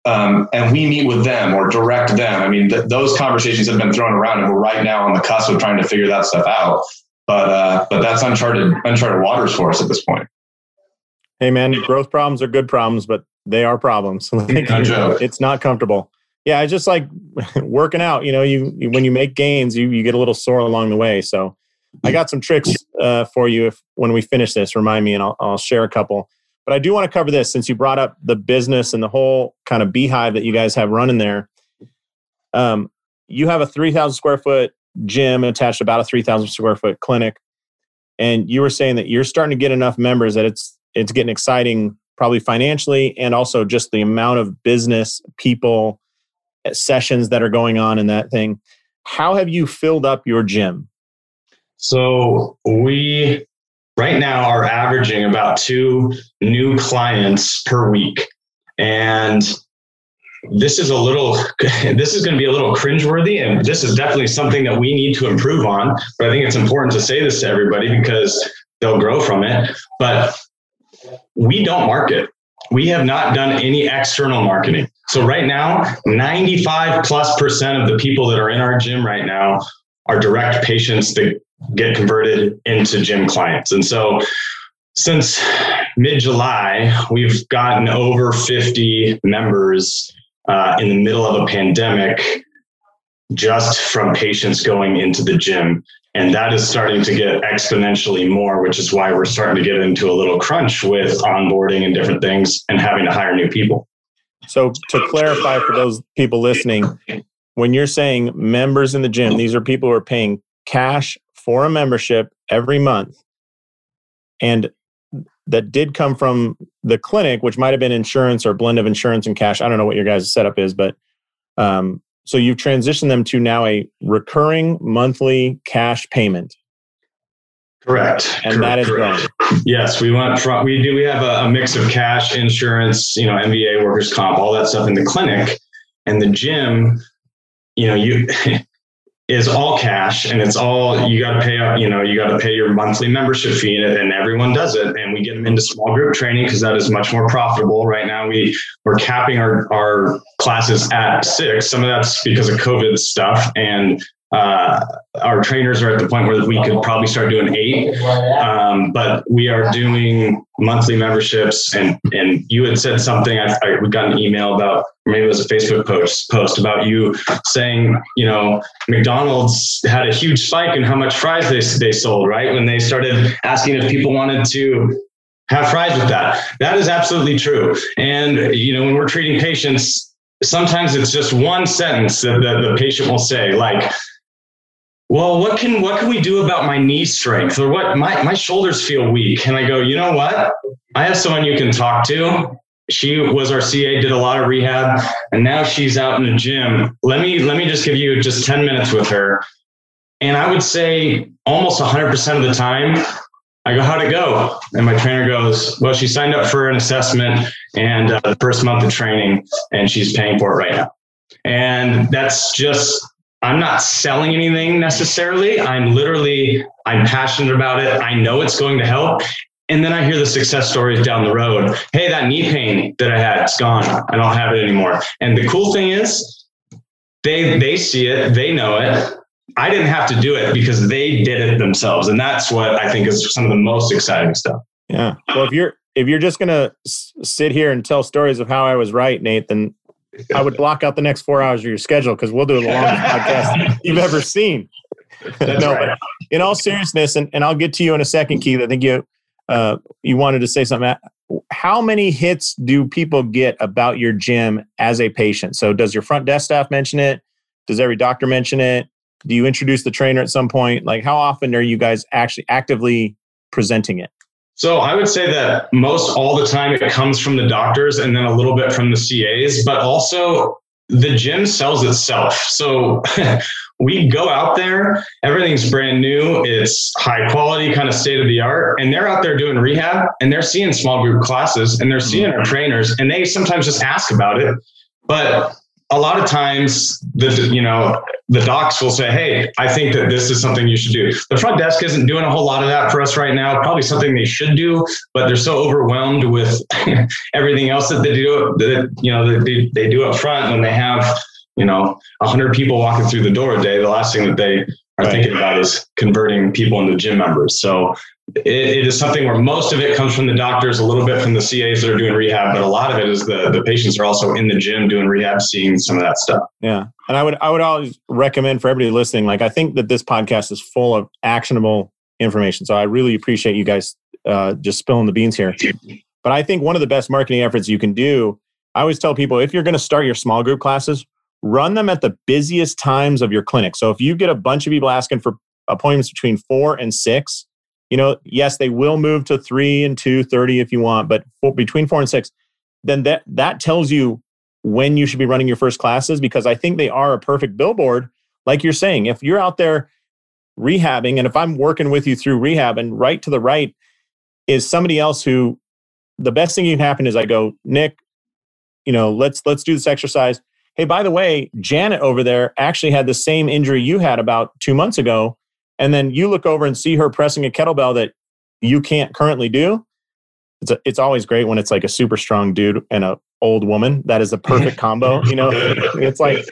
Um, and we meet with them or direct them. I mean th- those conversations have been thrown around and we're right now on the cusp of trying to figure that stuff out. But uh, but that's uncharted uncharted waters for us at this point hey man growth problems are good problems but they are problems like, it's not comfortable yeah, it's just like working out. You know, you, you, when you make gains, you you get a little sore along the way. So I got some tricks uh, for you if when we finish this. Remind me, and I'll I'll share a couple. But I do want to cover this since you brought up the business and the whole kind of beehive that you guys have running there. Um, you have a three thousand square foot gym attached to about a three thousand square foot clinic, and you were saying that you're starting to get enough members that it's it's getting exciting, probably financially, and also just the amount of business people eh, sessions that are going on in that thing. How have you filled up your gym? So we right now are averaging about two new clients per week. And this is a little this is going to be a little cringeworthy and this is definitely something that we need to improve on but i think it's important to say this to everybody because they'll grow from it but we don't market we have not done any external marketing so right now, 95 plus percent of the people that are in our gym right now are direct patients that get converted into gym clients. And so since mid July, we've gotten over 50 members uh, in the middle of a pandemic just from patients going into the gym. And that is starting to get exponentially more, which is why we're starting to get into a little crunch with onboarding and different things and having to hire new people. So to clarify for those people listening, when you're saying members in the gym, these are people who are paying cash for a membership every month. And that did come from the clinic, which might have been insurance or blend of insurance and cash. I don't know what your guys' setup is, but um, so you've transitioned them to now a recurring monthly cash payment. Correct. And correct, that is correct. Yes, we from we do we have a, a, mix of cash, insurance, you know, MVA, workers comp, all that stuff in the clinic, and the gym. You know, you is all cash, and it's all you got to pay. Up, you know, you got to pay your monthly membership fee, and, and everyone does it. And we get them into small group training because that is much more profitable. Right now, we we're capping our our classes at six. Some of that's because of COVID stuff, and uh, our trainers are at the point where we could probably start doing eight, um, but we are doing monthly memberships. And and you had said something. I, I we got an email about, maybe it was a Facebook post post about you saying, you know, McDonald's had a huge spike in how much fries they they sold, right? When they started asking if people wanted to have fries with that. That is absolutely true. And you know, when we're treating patients, sometimes it's just one sentence that the, the patient will say, like well, what can what can we do about my knee strength or what my, my shoulders feel weak? And I go, you know what? I have someone you can talk to. She was our CA, did a lot of rehab, and now she's out in the gym. Let me let me just give you just 10 minutes with her. And I would say almost 100% of the time, I go, how'd it go? And my trainer goes, well, she signed up for an assessment and uh, the first month of training, and she's paying for it right now. And that's just I'm not selling anything necessarily. I'm literally, I'm passionate about it. I know it's going to help. And then I hear the success stories down the road. Hey, that knee pain that I had, it's gone. I don't have it anymore. And the cool thing is, they they see it, they know it. I didn't have to do it because they did it themselves, and that's what I think is some of the most exciting stuff. Yeah. Well, if you're if you're just gonna sit here and tell stories of how I was right, Nate, then I would block out the next four hours of your schedule because we'll do the longest podcast you've ever seen. no, right. in all seriousness, and, and I'll get to you in a second, Keith. I think you uh, you wanted to say something. How many hits do people get about your gym as a patient? So, does your front desk staff mention it? Does every doctor mention it? Do you introduce the trainer at some point? Like, how often are you guys actually actively presenting it? So I would say that most all the time it comes from the doctors and then a little bit from the CAs, but also the gym sells itself. So we go out there, everything's brand new, it's high quality, kind of state of the art, and they're out there doing rehab and they're seeing small group classes and they're seeing mm-hmm. our trainers and they sometimes just ask about it. But a lot of times the you know the docs will say hey i think that this is something you should do. The front desk isn't doing a whole lot of that for us right now. Probably something they should do but they're so overwhelmed with everything else that they do that you know they, they do up front when they have you know 100 people walking through the door a day the last thing that they are right. thinking about is converting people into gym members. So it, it is something where most of it comes from the doctors, a little bit from the CAs that are doing rehab, but a lot of it is the the patients are also in the gym doing rehab, seeing some of that stuff. Yeah, and I would I would always recommend for everybody listening, like I think that this podcast is full of actionable information. So I really appreciate you guys uh, just spilling the beans here. But I think one of the best marketing efforts you can do, I always tell people if you're going to start your small group classes, run them at the busiest times of your clinic. So if you get a bunch of people asking for appointments between four and six, you know, yes, they will move to three and two thirty if you want, but for, between four and six, then that that tells you when you should be running your first classes because I think they are a perfect billboard. Like you're saying, if you're out there rehabbing, and if I'm working with you through rehab, and right to the right is somebody else who the best thing can happen is I go, Nick, you know, let's let's do this exercise. Hey, by the way, Janet over there actually had the same injury you had about two months ago and then you look over and see her pressing a kettlebell that you can't currently do. It's a, it's always great when it's like a super strong dude and a old woman. That is a perfect combo you know? It's like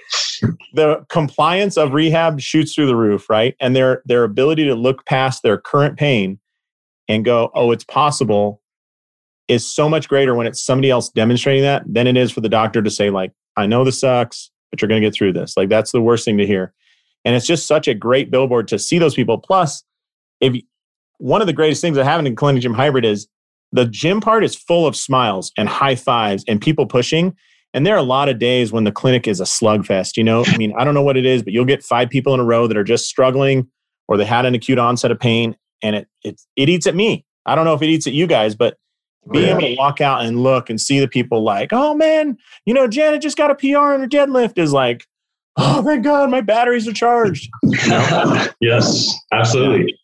the compliance of rehab shoots through the roof right? And their their ability to look past their current pain and go oh it's possible is so much greater when it's somebody else demonstrating that than it is for the doctor to say like i know this sucks but you're going to get through this. Like that's the worst thing to hear and it's just such a great billboard to see those people. Plus, if one of the greatest things that happened in Clinic Gym Hybrid is the gym part is full of smiles and high fives and people pushing. And there are a lot of days when the clinic is a slugfest. You know, I mean, I don't know what it is, but you'll get five people in a row that are just struggling or they had an acute onset of pain and it it, it eats at me. I don't know if it eats at you guys, but oh, being able to walk out and look and see the people like, oh man, you know, Janet just got a PR in her deadlift is like, oh thank god my batteries are charged you know? yes absolutely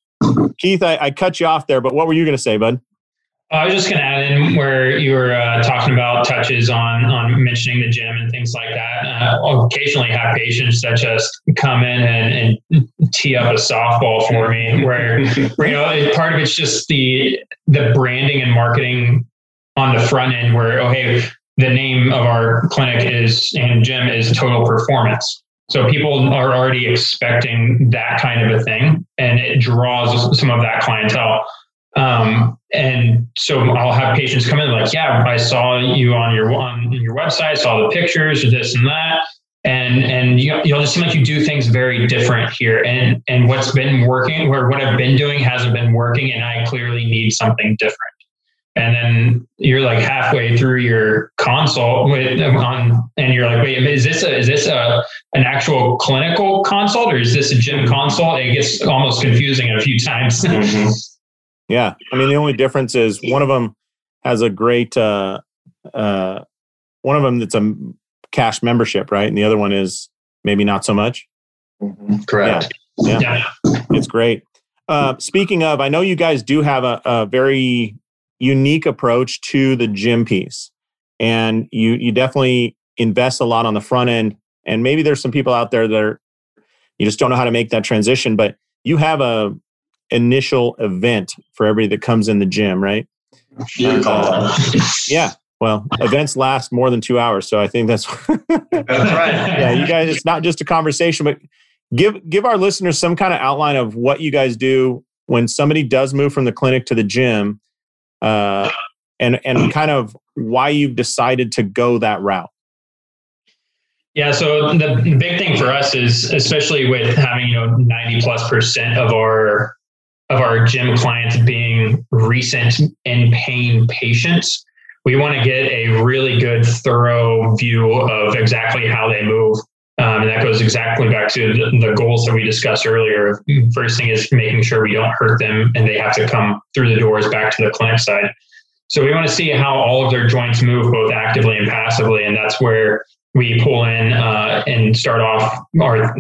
keith I, I, cut you off there but what were you going to say bud I was just going to add in where you were uh, talking about touches on on mentioning the gym and things like that. Uh, I'll occasionally have patients that just come in and, and tee up a softball for me, where, where you know part of it's just the the branding and marketing on the front end, where oh hey, the name of our clinic is and gym is total performance. So people are already expecting that kind of a thing, and it draws some of that clientele. Um, and so I'll have patients come in like, yeah, I saw you on your on your website, saw the pictures, this and that, and and you, you'll just seem like you do things very different here. And and what's been working, or what I've been doing, hasn't been working, and I clearly need something different and then you're like halfway through your consult with on and you're like wait is this a is this a an actual clinical consult or is this a gym consult it gets almost confusing a few times mm-hmm. yeah i mean the only difference is one of them has a great uh uh one of them that's a cash membership right and the other one is maybe not so much mm-hmm. correct yeah. yeah. yeah. it's great uh, speaking of, I know you guys do have a, a very unique approach to the gym piece. And you you definitely invest a lot on the front end. And maybe there's some people out there that are you just don't know how to make that transition, but you have a initial event for everybody that comes in the gym, right? Uh, yeah. Well, events last more than two hours, so I think that's that's right. yeah, you guys, it's not just a conversation, but give give our listeners some kind of outline of what you guys do when somebody does move from the clinic to the gym uh, and and kind of why you've decided to go that route. Yeah, so the, the big thing for us is, especially with having you know ninety plus percent of our of our gym clients being recent in pain patients, we want to get a really good, thorough view of exactly how they move. Um, and that goes exactly back to the, goals that we discussed earlier. First thing is making sure we don't hurt them and they have to come through the doors back to the clinic side. So we want to see how all of their joints move both actively and passively. And that's where we pull in uh, and start off our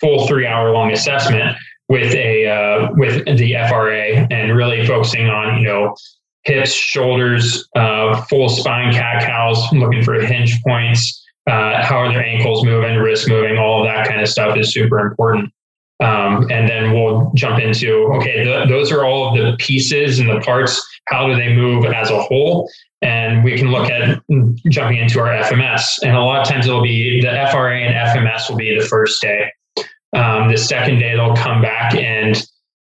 full three hour long assessment with a uh, with the FRA and really focusing on you know hips, shoulders, uh, full spine cat cows, looking for hinge points, uh, how are their ankles moving, wrists moving, all of that kind of stuff is super important. Um, and then we'll jump into okay, those are all of the pieces and the parts. How do they move as a whole? And we can look at jumping into our FMS. And a lot of times it'll be the FRA and FMS will be the first day. Um, the second day they'll come back and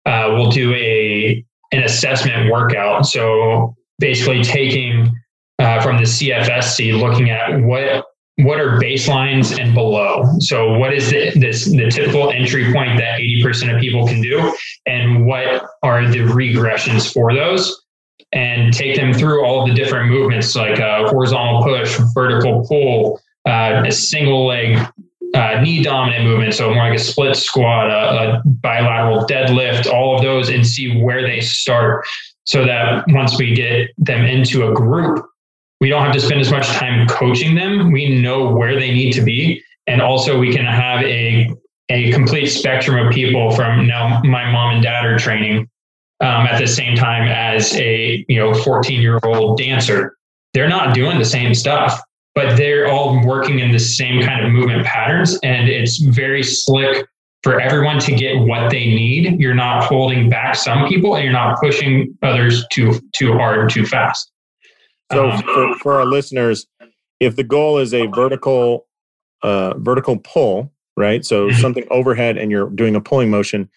uh, we'll do a an assessment workout. So basically taking uh, from the CFSC, looking at what what are baselines and below. So what is the, this the typical entry point that 80% of people can do, and what are the regressions for those? And take them through all the different movements like a horizontal push, vertical pull, uh, a single leg uh, knee dominant movement, so more like a split squat, a, a, bilateral deadlift, all of those, and see where they start. So that once we get them into a group, we don't have to spend as much time coaching them. We know where they need to be, and also we can have a a complete spectrum of people from now my mom and dad are training um, at the same time as a you know 14 year old dancer. They're not doing the same stuff but they're all working in the same kind of movement patterns. And it's very slick for everyone to get what they need. You're not holding back some people and you're not pushing others too too hard, too fast. So um, for, for our listeners, if the goal is a vertical uh, vertical pull, right? So mm-hmm. something overhead and you're doing a pulling motion,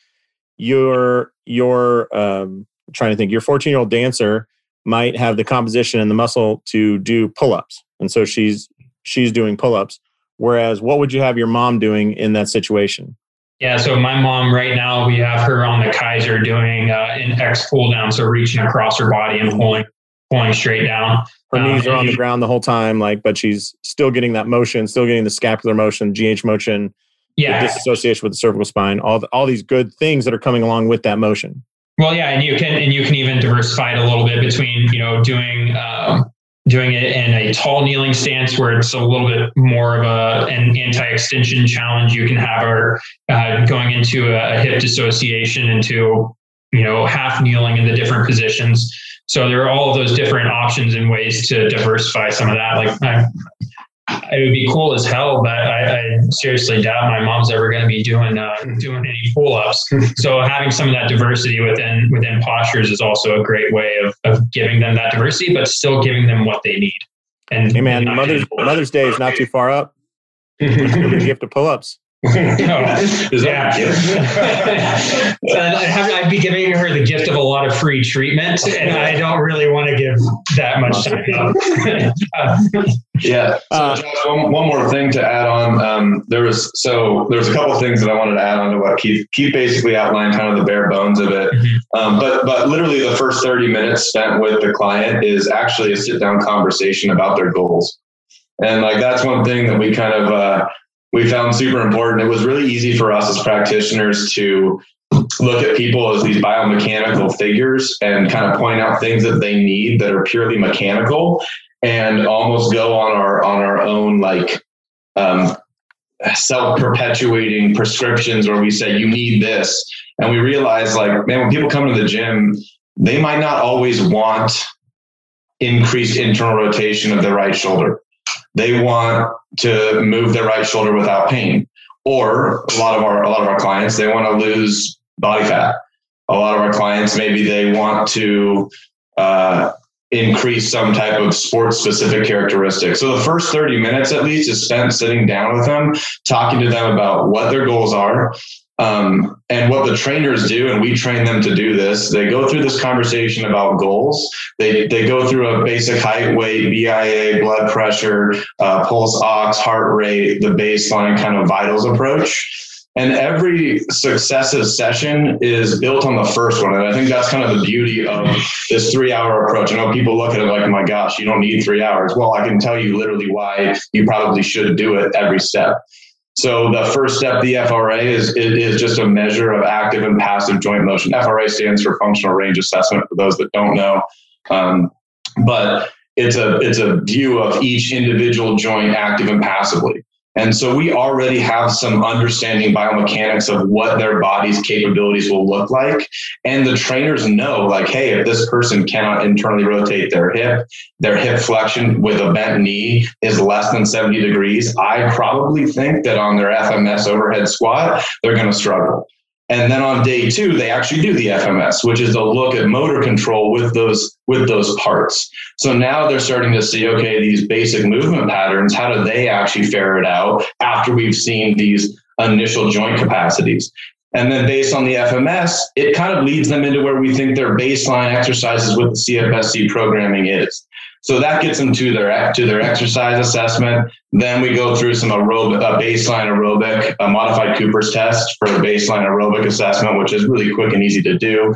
you're you're um, trying to think your 14 year old dancer might have the composition and the muscle to do pull-ups. And so she's she's doing pull-ups. Whereas what would you have your mom doing in that situation? Yeah so my mom right now we have her on the Keiser doing uh, an x pull down so reaching across her body and pulling pulling straight down her um, knees are on the ground the whole time like but she's still getting that motion still getting the scapular motion gh motion yeah disassociation with the cervical spine all the, all these good things that are coming along with that motion well, yeah, and you can and you can even diversify it a little bit between you know doing um, doing it in a tall kneeling stance where it's a little bit more of a an anti-extension challenge. You can have her uh, going into a, hip dissociation into you know half kneeling in the different positions. So there are all of those different options and ways to diversify some of that. Like I, it would be cool as hell, but I, I seriously doubt my mom's ever going to be doing uh, doing any pull ups. so having some of that diversity within within postures is also a great way of, of giving them that diversity, but still giving them what they need. And hey man, Mother's Mother's Day is not too far up. gift of pull ups. yeah. I'd be giving her the gift of a lot of free treatment, and I don't really want to give that much time. yeah. So, uh, Josh, one, one, more thing to add on. Um, there was so there was a couple things that I wanted to add on to what Keith Keith basically outlined, kind of the bare bones of it. Mm-hmm. Um, but but literally the first thirty minutes spent with the client is actually a sit down conversation about their goals, and like that's one thing that we kind of. Uh, we found super important. It was really easy for us as practitioners to look at people as these biomechanical figures and kind of point out things that they need that are purely mechanical and almost go on our on our own like um, self-perpetuating prescriptions where we say you need this and we realize like man when people come to the gym they might not always want increased internal rotation of the right shoulder they want to move their right shoulder without pain. Or a lot of our a lot of our clients, they want to lose body fat. A lot of our clients, maybe they want to uh, increase some type of sports specific characteristic. So the first 30 minutes at least is spent sitting down with them, talking to them about what their goals are, um, and what the trainers do, and we train them to do this, they go through this conversation about goals. They, they go through a basic height, weight, BIA, blood pressure, uh, pulse ox, heart rate, the baseline kind of vitals approach. And every successive session is built on the first one. And I think that's kind of the beauty of this three hour approach. I know people look at it like, oh my gosh, you don't need three hours. Well, I can tell you literally why you probably should do it every step. So the first step, the FRA, is, is just a measure of active and passive joint motion. FRA stands for functional range assessment for those that don't know. Um, but it's a it's a view of each individual joint active and passively. And so we already have some understanding biomechanics of what their body's capabilities will look like. And the trainers know, like, hey, if this person cannot internally rotate their hip, their hip flexion with a bent knee is less than 70 degrees, I probably think that on their FMS overhead squat, they're going to struggle. And then on day two, they actually do the FMS, which is a look at motor control with those with those parts. So now they're starting to see, okay, these basic movement patterns, how do they actually ferret out after we've seen these initial joint capacities? And then based on the FMS, it kind of leads them into where we think their baseline exercises with the CFSC programming is. So that gets them to their to their exercise assessment. Then we go through some aerobic, a baseline aerobic, a modified Cooper's test for baseline aerobic assessment, which is really quick and easy to do.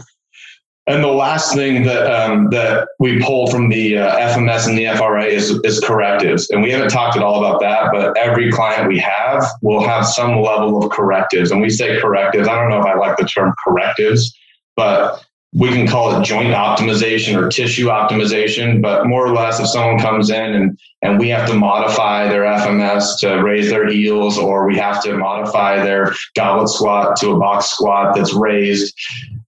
And the last thing that um, that we pull from the uh, FMS and the FRA is, is correctives, and we haven't talked at all about that. But every client we have will have some level of correctives, and we say correctives. I don't know if I like the term correctives, but we can call it joint optimization or tissue optimization, but more or less, if someone comes in and, and we have to modify their FMS to raise their heels, or we have to modify their goblet squat to a box squat that's raised,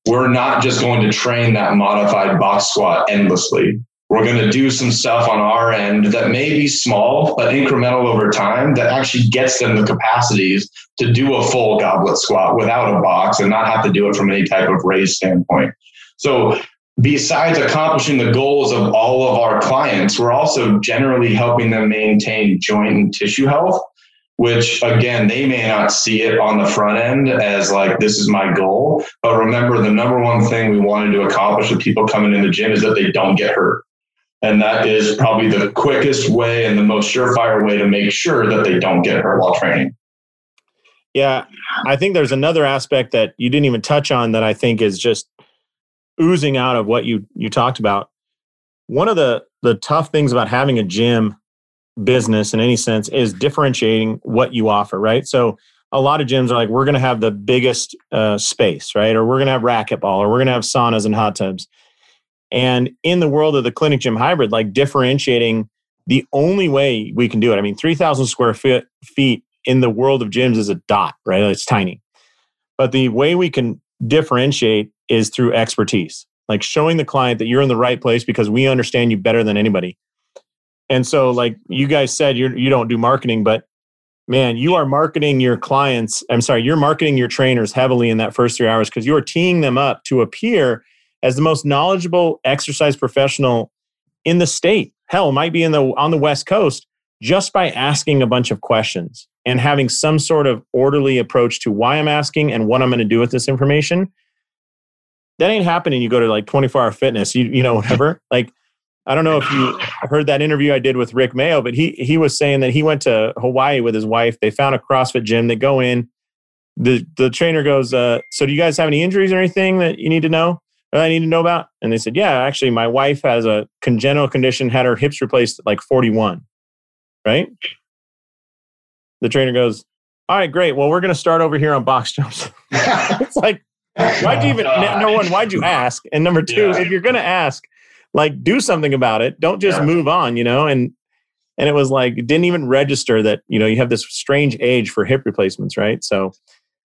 we're not just going to train that modified box squat endlessly. We're going to do some stuff on our end that may be small, but incremental over time that actually gets them the capacities to do a full goblet squat without a box and not have to do it from any type of raise standpoint. So besides accomplishing the goals of all of our clients, we're also generally helping them maintain joint and tissue health, which again, they may not see it on the front end as like, this is my goal. But remember, the number one thing we wanted to accomplish with people coming in the gym is that they don't get hurt. And that is probably the quickest way and the most surefire way to make sure that they don't get hurt while training. Yeah, I think there's another aspect that you didn't even touch on that I think is just oozing out of what you you talked about. One of the the tough things about having a gym business in any sense is differentiating what you offer, right? So a lot of gyms are like, we're going to have the biggest uh, space, right? Or we're going to have racquetball, or we're going to have saunas and hot tubs. And in the world of the clinic gym hybrid, like differentiating the only way we can do it. I mean, 3,000 square feet, feet in the world of gyms is a dot, right? It's tiny. But the way we can differentiate is through expertise, like showing the client that you're in the right place because we understand you better than anybody. And so, like you guys said, you you don't do marketing, but man, you are marketing your clients. I'm sorry, you're marketing your trainers heavily in that first three hours because you are teeing them up to appear as the most knowledgeable exercise professional in the state. Hell, might be in the on the West Coast just by asking a bunch of questions and having some sort of orderly approach to why I'm asking and what I'm going to do with this information that ain't happening. You go to like 24 hour fitness, you, you know, whatever. like, I don't know if you heard that interview I did with Rick Mayo, but he, he was saying that he went to Hawaii with his wife. They found a CrossFit gym. They go in, the, the trainer goes, uh, so do you guys have any injuries or anything that you need to know? That I need to know about? And they said, yeah, actually my wife has a congenital condition, had her hips replaced at like 41. Right. The trainer goes, all right, great. Well, we're going to start over here on box jumps. it's like, Why'd you even? No one. Why'd you ask? And number two, yeah. if you're gonna ask, like do something about it. Don't just yeah. move on. You know. And and it was like it didn't even register that you know you have this strange age for hip replacements, right? So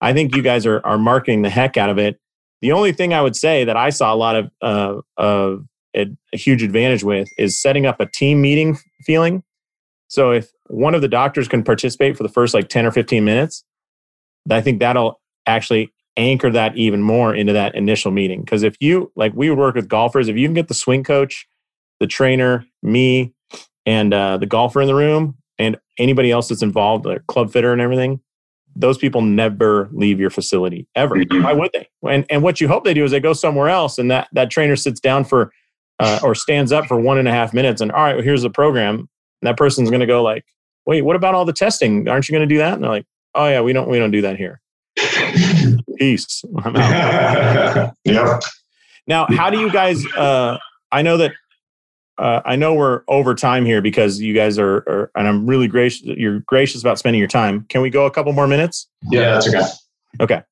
I think you guys are are marketing the heck out of it. The only thing I would say that I saw a lot of uh, of a, a huge advantage with is setting up a team meeting feeling. So if one of the doctors can participate for the first like 10 or 15 minutes, I think that'll actually anchor that even more into that initial meeting. Because if you, like we would work with golfers, if you can get the swing coach, the trainer, me, and uh, the golfer in the room, and anybody else that's involved, the club fitter and everything, those people never leave your facility ever. Mm-hmm. Why would they? And and what you hope they do is they go somewhere else, and that that trainer sits down for uh, or stands up for one and a half minutes, and all right, well, here's the program. And that person's going to go like, wait, what about all the testing? Aren't you going to do that? And they're like, oh yeah, we don't we don't do that here. Peace. I'm out. yep. Now, how do you guys? Uh, I know that uh, I know we're over time here because you guys are, are, and I'm really gracious. You're gracious about spending your time. Can we go a couple more minutes? Yeah, that's okay. Okay.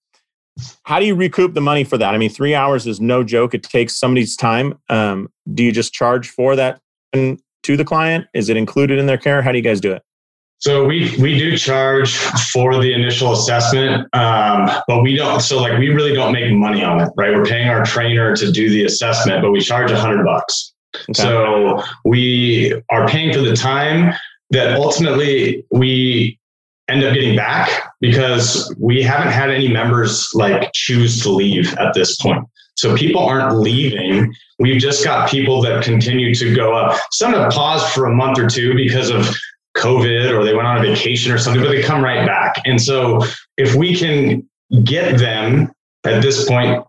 How do you recoup the money for that? I mean, three hours is no joke. It takes somebody's time. Um, do you just charge for that to the client? Is it included in their care? How do you guys do it? So we we do charge for the initial assessment, um, but we don't. So like we really don't make money on it, right? We're paying our trainer to do the assessment, but we charge a hundred bucks. Okay. So we are paying for the time that ultimately we end up getting back because we haven't had any members like choose to leave at this point. So people aren't leaving. We've just got people that continue to go up. Some have paused for a month or two because of COVID or they went on a vacation or something, but they come right back. And so if we can get them at this point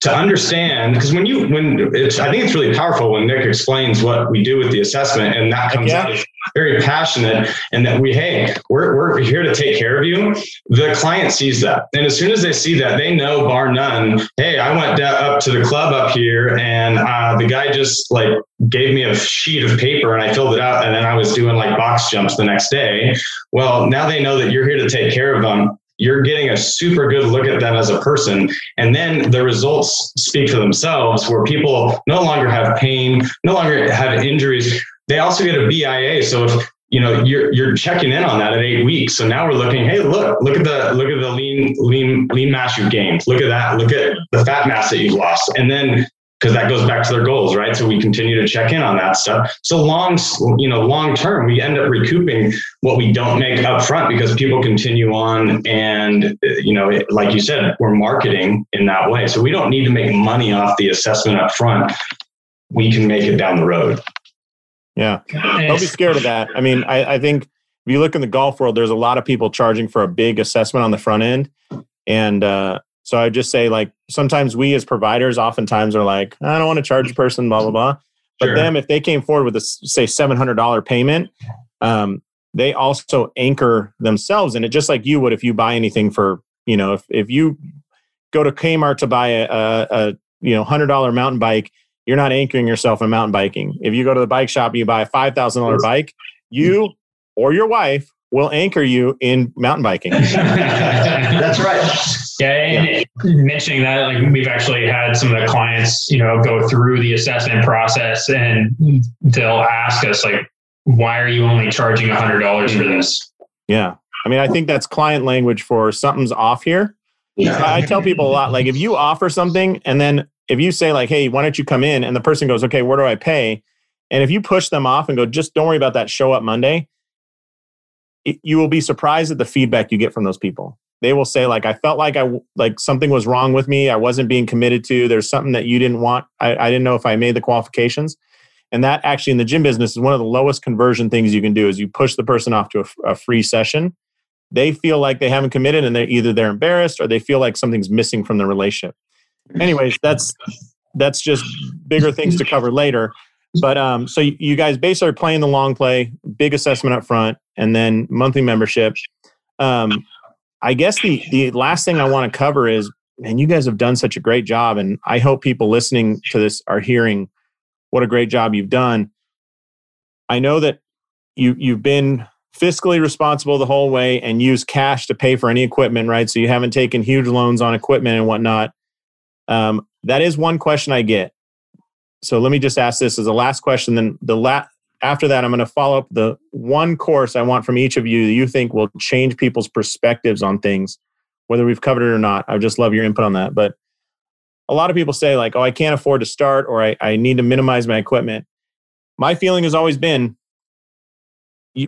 to understand because when you when it's i think it's really powerful when nick explains what we do with the assessment and that comes yeah. out very passionate and that we hey we're, we're here to take care of you. The client sees that. And as soon as they see that they know bar none hey i went up to the club up here and uh, the guy just like gave me a sheet of paper and i filled it out and then i was doing like box jumps the next day. Well now they know that you're here to take care of them you're getting a super good look at them as a person. And then the results speak for themselves where people no longer have pain, no longer have injuries. They also get a BIA. So if you know you're you're checking in on that at eight weeks. So now we're looking, hey, look, look at the look at the lean, lean, lean mass you've gained. Look at that. Look at the fat mass that you've lost. And then because that goes back to their goals, right? So we continue to check in on that stuff. So long, you know, long term, we end up recouping what we don't make up front because people continue on, and you know, like you said, we're marketing in that way. So we don't need to make money off the assessment up front. We can make it down the road. Yeah, don't be scared of that. I mean, I, I think if you look in the golf world, there's a lot of people charging for a big assessment on the front end, and uh, so I just say like sometimes we as providers oftentimes are like, I don't want to charge a person, blah blah blah. But sure. them, if they came forward with a say seven hundred dollar payment, um, they also anchor themselves in it, just like you would if you buy anything for you know if if you go to Kmart to buy a, a, a you know hundred dollar mountain bike, you're not anchoring yourself in mountain biking. If you go to the bike shop and you buy a five thousand dollar bike, you or your wife will anchor you in mountain biking. That's right. Yeah, and yeah. mentioning that, like we've actually had some of the clients, you know, go through the assessment process, and they'll ask us like, "Why are you only charging a hundred dollars for this?" Yeah, I mean, I think that's client language for something's off here. Yeah. I tell people a lot, like if you offer something, and then if you say like, "Hey, why don't you come in?" and the person goes, "Okay, where do I pay?" and if you push them off and go, "Just don't worry about that. Show up Monday," it, you will be surprised at the feedback you get from those people they will say like i felt like i like something was wrong with me. I wasn't being committed to there's something that you didn't want. I, I didn't know if i made the qualifications. And that actually in the gym business is one of the lowest conversion things you can do is you push the person off to a, a free session. They feel like they haven't committed and they're either they're embarrassed or they feel like something's missing from the relationship. Anyways that's that's just bigger things to cover later. But um so you guys basically are playing the long play big assessment up front and then monthly membership. Um I guess the the last thing I want to cover is, and you guys have done such a great job, and I hope people listening to this are hearing what a great job you've done. I know that you you've been fiscally responsible the whole way and use cash to pay for any equipment, right? So you haven't taken huge loans on equipment and whatnot. Um, that is one question I get. So let me just ask this as a last question. Then the last after that, I'm going to follow up the one course I want from each of you that you think will change people's perspectives on things, whether we've covered it or not. I just love your input on that. But a lot of people say, like, oh, I can't afford to start or I, I need to minimize my equipment. My feeling has always been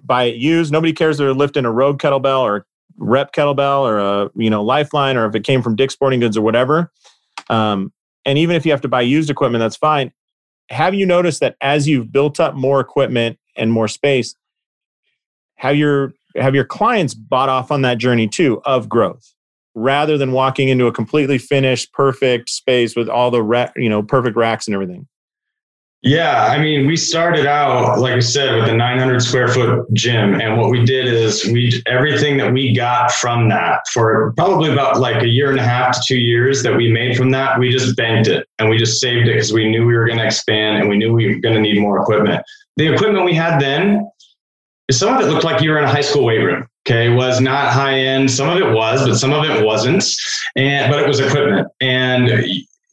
buy it used. Nobody cares if they're lifting a rogue kettlebell or rep kettlebell or a you know lifeline or if it came from Dick's Sporting Goods or whatever. Um, and even if you have to buy used equipment, that's fine have you noticed that as you've built up more equipment and more space, have your have your clients bought off on that journey too of growth? Rather than walking into a completely finished perfect space with all the ra- you know perfect racks and everything yeah, I mean, we started out, like I said, with a 900 square foot gym, and what we did is we everything that we got from that for probably about like a year and a half to two years that we made from that, we just banked it and we just saved it because we knew we were going to expand and we knew we were going to need more equipment. The equipment we had then, some of it looked like you were in a high school weight room. Okay, was not high end. Some of it was, but some of it wasn't. And but it was equipment, and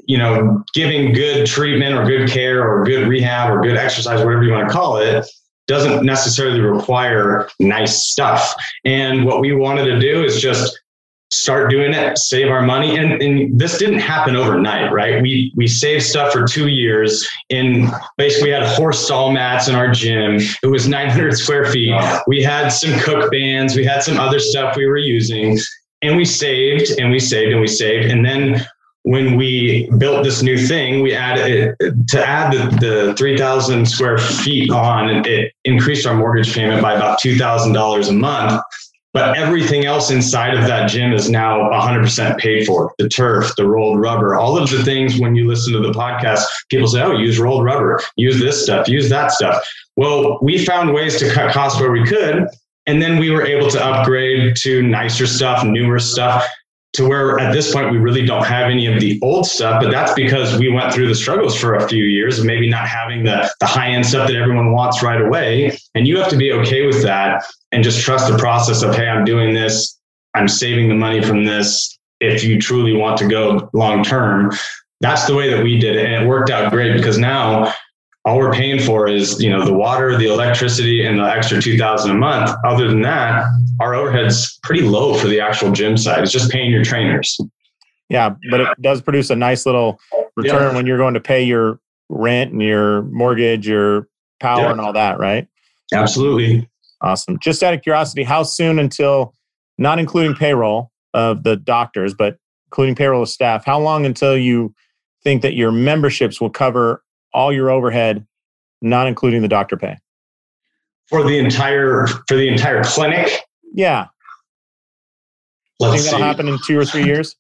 you know, giving good treatment or good care or good rehab or good exercise, whatever you want to call it, doesn't necessarily require nice stuff. And what we wanted to do is just start doing it, save our money. And, and this didn't happen overnight, right? We we saved stuff for two years. In basically, we had horse stall mats in our gym. It was 900 square feet. We had some cook bands. We had some other stuff we were using, and we saved and we saved and we saved. And then when we built this new thing, we added to add the, the 3,000 square feet on, it increased our mortgage payment by about $2,000 a month. But everything else inside of that gym is now 100% paid for. The turf, the rolled rubber, all of the things when you listen to the podcast, people say, oh, use rolled rubber, use this stuff, use that stuff. Well, we found ways to cut costs where we could. And then we were able to upgrade to nicer stuff, newer stuff to where at this point we really don't have any of the old stuff but that's because we went through the struggles for a few years of maybe not having the, the high end stuff that everyone wants right away. And you have to be okay with that and just trust the process of hey i'm doing this. I'm saving the money from this if you truly want to go long term. That's the way that we did it and it worked out great because now all we're paying for is you know the water the electricity and the extra 2000 a month. Other than that our overhead's pretty low for the actual gym side. It's just paying your trainers. Yeah but it does produce a nice little return yeah. when you're going to pay your rent and your mortgage your power yeah. and all that right? Absolutely. Awesome. Just out of curiosity how soon until not including payroll of the doctors but including payroll of staff how long until you think that your memberships will cover all your overhead, not including the doctor pay. For the entire for the entire clinic? Yeah. Let's think that'll happen in two or three years?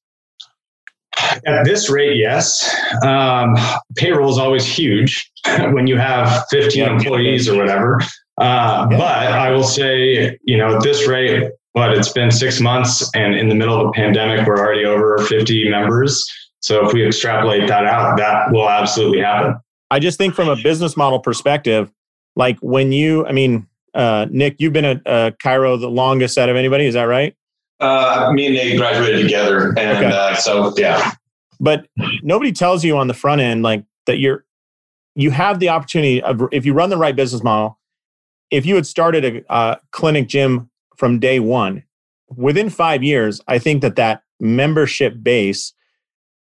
At this rate, yes. Um, payroll is always huge when you have 15 yeah, employees or whatever. Uh, yeah. But I will say, you know, at this rate, but it's been six months and in the middle of a pandemic, we're already over 50 members. So if we extrapolate that out, that will absolutely happen. I just think from a business model perspective, like when you, I mean, uh, Nick, you've been at uh, Chiro the longest out of anybody. Is that right? Uh, me and Nate graduated together, and okay. uh, so yeah. But nobody tells you on the front end like that you're you have the opportunity of if you run the right business model. If you had started a, a clinic gym from day one, within five years, I think that that membership base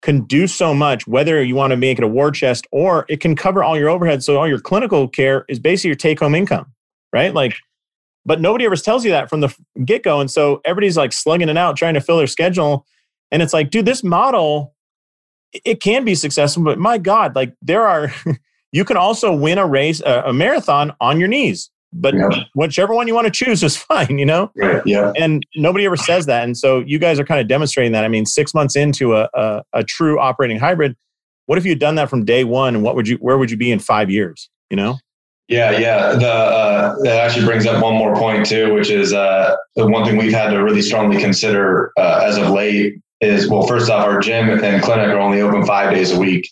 can do so much, whether you want to make it a war chest or it can cover all your overhead. So all your clinical care is basically your take home income, right? Like, but nobody ever tells you that from the get go. And so everybody's like slugging it out, trying to fill their schedule. And it's like, dude, this model, it can be successful, but my God, like there are, you can also win a race, a, a marathon on your knees but yeah. whichever one you want to choose is fine, you know? Right. Yeah. And nobody ever says that. And so you guys are kind of demonstrating that. I mean, six months into a, a, a true operating hybrid, what if you had done that from day one and what would you, where would you be in five years, you know? Yeah, yeah. The uh, that actually brings up one more point too, which is uh, the one thing we've had to really strongly consider uh, as of late is well, first off, our gym and clinic are only open five days a week,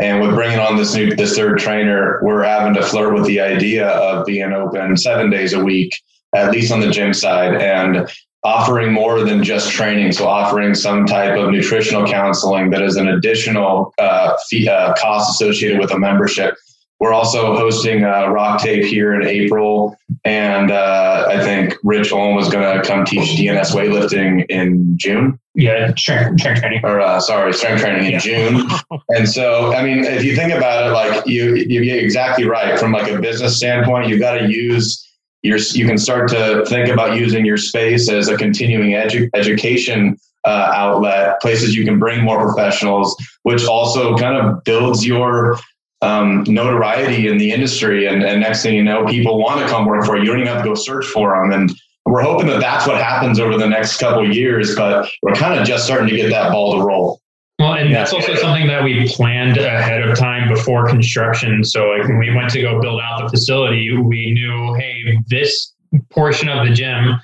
and with bringing on this new this third trainer, we're having to flirt with the idea of being open seven days a week, at least on the gym side, and offering more than just training. So offering some type of nutritional counseling that is an additional uh, fee, uh, cost associated with a membership. We're also hosting a RockTape here in April, and uh, I think Rich Ulm was going to come teach DNS weightlifting in June. Yeah, strength, strength training. Or uh, sorry, strength training in yeah. June. and so, I mean, if you think about it, like you, you get exactly right from like a business standpoint. you've got to use your. You can start to think about using your space as a continuing edu- education uh, outlet, places you can bring more professionals, which also kind of builds your um, notoriety in the industry. And, and next thing you know, people want to come work for you. You don't even have to go search for them. And we're hoping that that's what happens over the next couple of years, but we're kind of just starting to get that ball to roll. Well, and that's also something that we planned ahead of time before construction. So, like when we went to go build out the facility, we knew, hey, this portion of the gym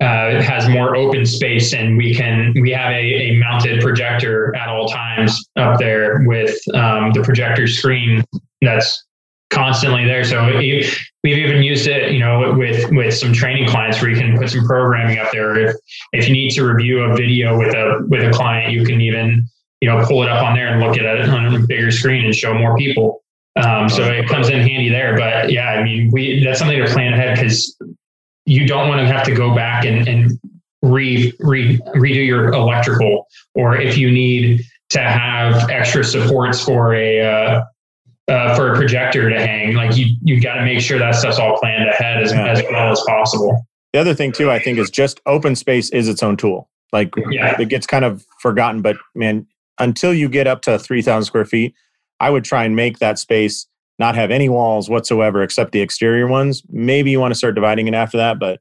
uh, has more open space, and we can we have a, a mounted projector at all times up there with um, the projector screen that's constantly there. So we've even used it, you know, with with some training clients where you can put some programming up there. If if you need to review a video with a with a client, you can even you know, pull it up on there and look at it on a bigger screen and show more people. Um, so it comes in handy there. But yeah, I mean, we that's something to plan ahead because you don't want to have to go back and, and re, re, redo your electrical, or if you need to have extra supports for a uh, uh, for a projector to hang, like you you got to make sure that stuff's all planned ahead as, yeah. as well as possible. The other thing too, I think, is just open space is its own tool. Like yeah. it gets kind of forgotten, but man, until you get up to 3,000 square feet, I would try and make that space not have any walls whatsoever except the exterior ones. Maybe you want to start dividing it after that, but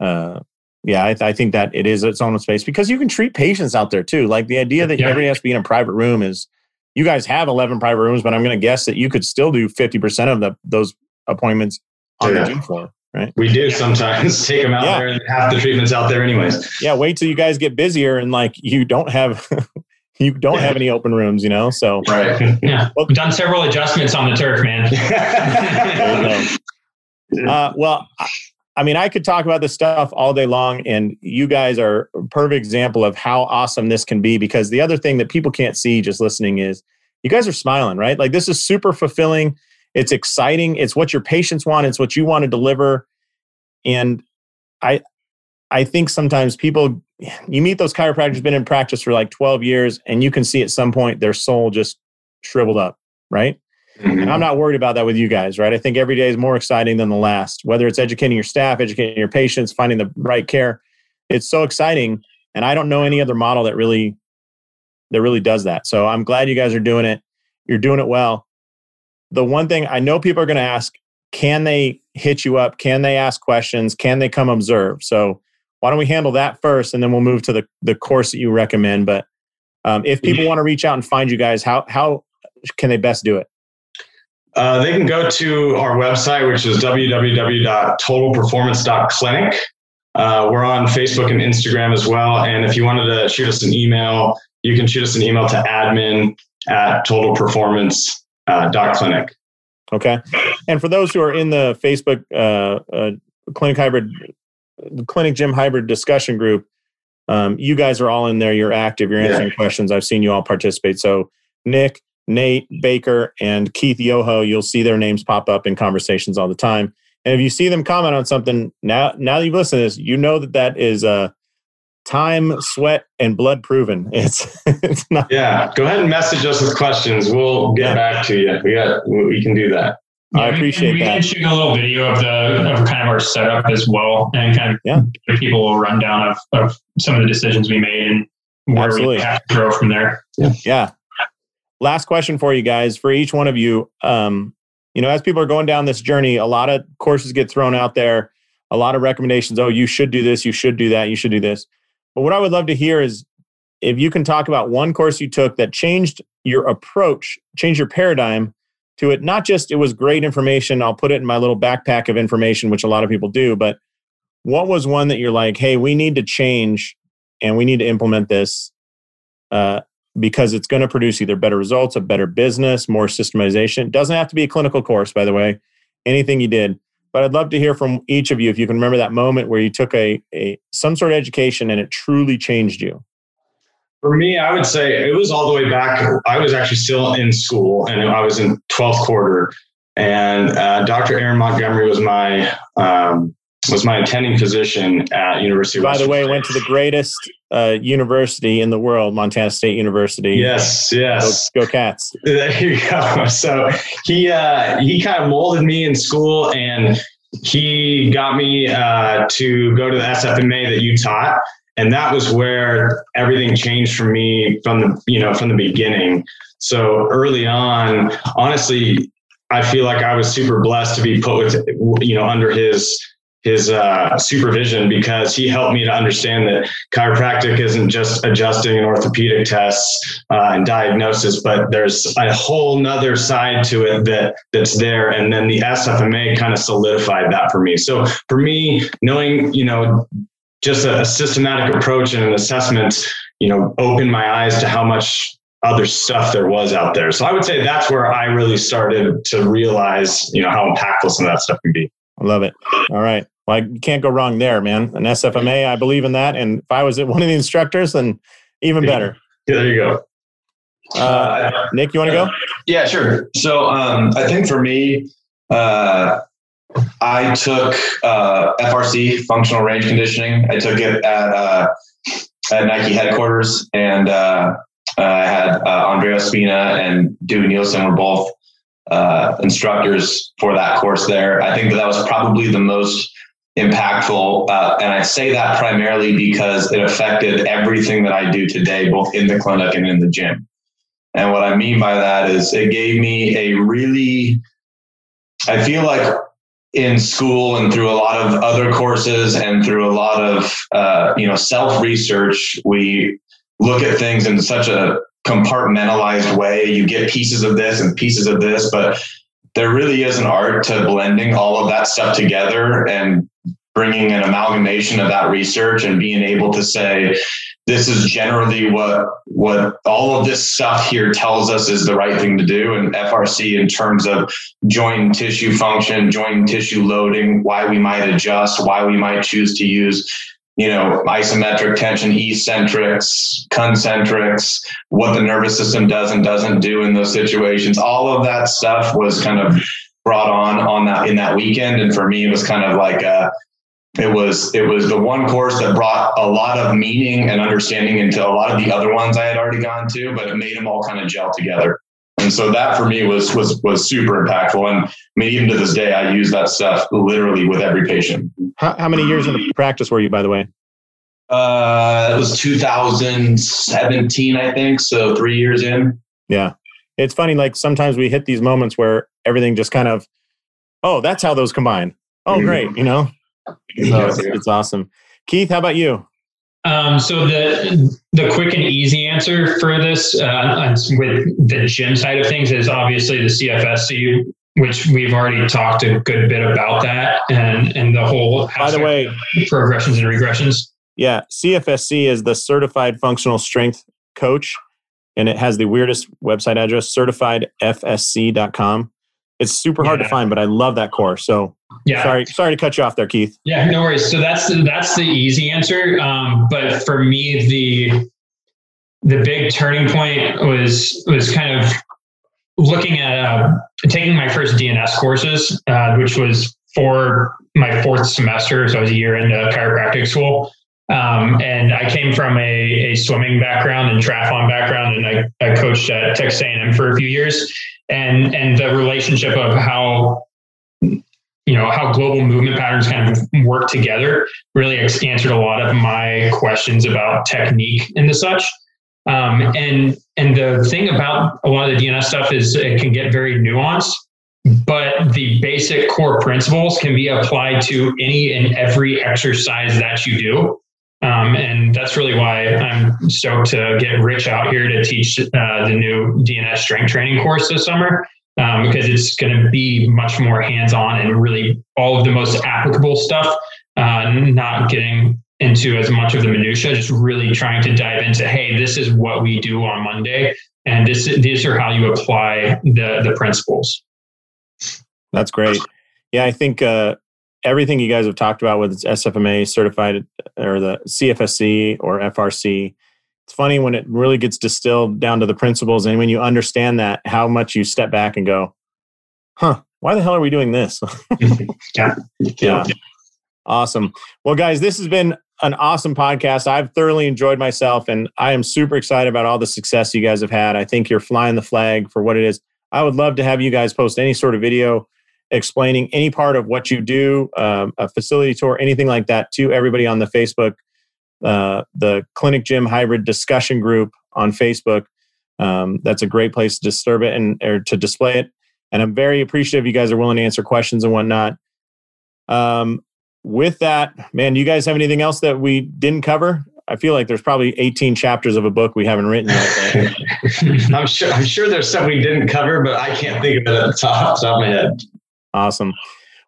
uh, yeah, I, th- I, think that it is its own space because you can treat patients out there too. Like the idea that yeah. everybody has to be in a private room is you guys have 11 private rooms, but I'm going to guess that you could still do 50% of the, those appointments on yeah. the gym floor, right? We do sometimes take them out yeah. there and half the treatments out there anyways. Yeah. Wait till you guys get busier and like you don't have you don't have any open rooms, you know. So right, yeah. Well, We've done several adjustments on the turf, man. uh, well, I mean, I could talk about this stuff all day long, and you guys are a perfect example of how awesome this can be. Because the other thing that people can't see just listening is you guys are smiling, right? Like this is super fulfilling. It's exciting. It's what your patients want. It's what you want to deliver. And I, I think sometimes people you meet those chiropractors been in practice for like 12 years and you can see at some point their soul just shriveled up right? Mm-hmm. and i'm not worried about that with you guys right? I think every day is more exciting than the last. Whether it's educating your staff educating your patients finding the right care it's so exciting and i don't know any other model that really that really does that. So i'm glad you guys are doing it. You're doing it well. The one thing i know people are going to ask can they hit you up? Can they ask questions? Can they come observe? So why don't we handle that first and then we'll move to the, the course that you recommend but um, if people want to reach out and find you guys how how can they best do it? Uh, they can go to our website which is www.totalperformance.clinic uh, we're on facebook and instagram as well and if you wanted to shoot us an email you can shoot us an email to admin at totalperformance.clinic uh, okay. And for those who are in the facebook uh, uh, clinic hybrid clinic gym hybrid discussion group um, you guys are all in there. You're active. You're answering yeah. questions. I've seen you all participate. So nick nate baker and keith yoho you'll see their names pop up in conversations all the time. And if you see them comment on something now now that you've listened to this you know that that is uh, time sweat and blood proven. It's it's not yeah. Go ahead and message us with questions. We'll get yeah. back to you. We got we can do that yeah, I appreciate we can, that. We can shoot a little video of the of kind of our setup as well, and kind of yeah. give people a rundown of, of some of the decisions we made and where Absolutely. we have to grow from there. Yeah. yeah. Last question for you guys, for each one of you. Um, you know, as people are going down this journey, a lot of courses get thrown out there, a lot of recommendations. Oh, you should do this, you should do that, you should do this. But what I would love to hear is if you can talk about one course you took that changed your approach, changed your paradigm to it. Not just it was great information, I'll put it in my little backpack of information, which a lot of people do, but what was one that you're like, hey, we need to change and we need to implement this uh, because it's going to produce either better results, a better business, more systemization. It doesn't have to be a clinical course, by the way, anything you did. But I'd love to hear from each of you if you can remember that moment where you took a, a some sort of education and it truly changed you. For me, I would say it was all the way back. I was actually still in school and I was in 12th quarter. And uh, Dr. Aaron Montgomery was my um, was my attending physician at University of By the way, went to the greatest uh, university in the world, Montana State University. Yes, yes. Go, go Cats. There you go. So he uh, he kind of molded me in school and he got me uh, to go to the SFMA that you taught and that was where everything changed for me from the you know from the beginning so early on honestly i feel like i was super blessed to be put with you know under his his uh, supervision because he helped me to understand that chiropractic isn't just adjusting and orthopedic tests uh, and diagnosis, but there's a whole nother side to it that that's there. And then the SFMA kind of solidified that for me. So for me, knowing you know just a, a systematic approach and an assessment, you know, opened my eyes to how much other stuff there was out there. So I would say that's where I really started to realize, you know, how impactful some of that stuff can be. I love it. All right. Well, you can't go wrong there, man. An SFMA, I believe in that. And if I was one of the instructors, then even better. Yeah, there you go. Uh, Nick, you want to go? Yeah, sure. So um, I think for me, uh, I took uh, FRC, functional range conditioning. I took it at uh, at Nike headquarters, and uh, I had uh, Andreo Spina and Dewey Nielsen were both uh, instructors for that course there. I think that that was probably the most impactful, uh, and I say that primarily because it affected everything that I do today, both in the clinic and in the gym. And what I mean by that is it gave me a really, I feel like in school and through a lot of other courses and through a lot of uh, you know self research, we look at things in such a compartmentalized way. You get pieces of this and pieces of this, but there really is an art to blending all of that stuff together and bringing an amalgamation of that research and being able to say this is generally what what all of this stuff here tells us is the right thing to do and FRC in terms of joint tissue function, joint tissue loading, why we might adjust, why we might choose to use you know, isometric tension, eccentrics, concentrics, what the nervous system does and doesn't do in those situations. All of that stuff was kind of brought on on that in that weekend, and for me, it was kind of like a it was it was the one course that brought a lot of meaning and understanding into a lot of the other ones I had already gone to, but it made them all kind of gel together. And so that for me was was was super impactful. And I mean, even to this day, I use that stuff literally with every patient. How, how many years in practice were you, by the way? Uh, it was 2017, I think. So three years in. Yeah, it's funny. Like sometimes we hit these moments where everything just kind of, oh, that's how those combine. Oh, mm-hmm. great. You know, so it's, it's awesome. Keith, how about you? Um, so the the quick and easy answer for this uh, with the gym side of things is obviously the CFSC, which we've already talked a good bit about that, and and the whole by the way progressions and regressions. Yeah, CFSC is the Certified Functional Strength Coach, and it has the weirdest website address, certifiedfsc.com. It's super hard yeah. to find, but I love that course. So yeah, sorry, sorry to cut you off there, Keith. Yeah, no worries. So that's the, that's the easy answer. Um, but for me, the the big turning point was was kind of looking at uh, taking my first DNS courses, uh, which was for my fourth semester. So I was a year into chiropractic school. Um, and I came from a, a, swimming background and triathlon background, and I, I coached at Texas A&M for a few years. And and the relationship of how you know how global movement patterns kind of work together really answered a lot of my questions about technique and the such. Um, and and the thing about a lot of the DNS stuff is it can get very nuanced, but the basic core principles can be applied to any and every exercise that you do. Um, and that's really why I'm stoked to get Rich out here to teach uh, the new DNS strength training course this summer um, because it's going to be much more hands on and really all of the most applicable stuff, uh, not getting into as much of the minutia, just really trying to dive into, hey, this is what we do on Monday, and this these are how you apply the the principles. That's great. Yeah, I think uh, everything you guys have talked about, whether it's SFMA certified or the CFSC or FRC, it's funny when it really gets distilled down to the principles. And when you understand that, how much you step back and go, huh, why the hell are we doing this? yeah. yeah. Awesome. Well, guys, this has been an awesome podcast. I've thoroughly enjoyed myself and I am super excited about all the success you guys have had. I think you're flying the flag for what it is. I would love to have you guys post any sort of video explaining any part of what you do, um, a facility tour, anything like that to everybody on the Facebook, uh, the Clinic Gym Hybrid discussion group on Facebook. Um, that's a great place to disturb it and or to display it. And I'm very appreciative you guys are willing to answer questions and whatnot. Um, with that, man, you guys have anything else that we didn't cover? I feel like there's probably 18 chapters of a book we haven't written yet. I'm sure. I'm sure there's stuff we didn't cover, but I can't think of it at the top, top of my head. Awesome.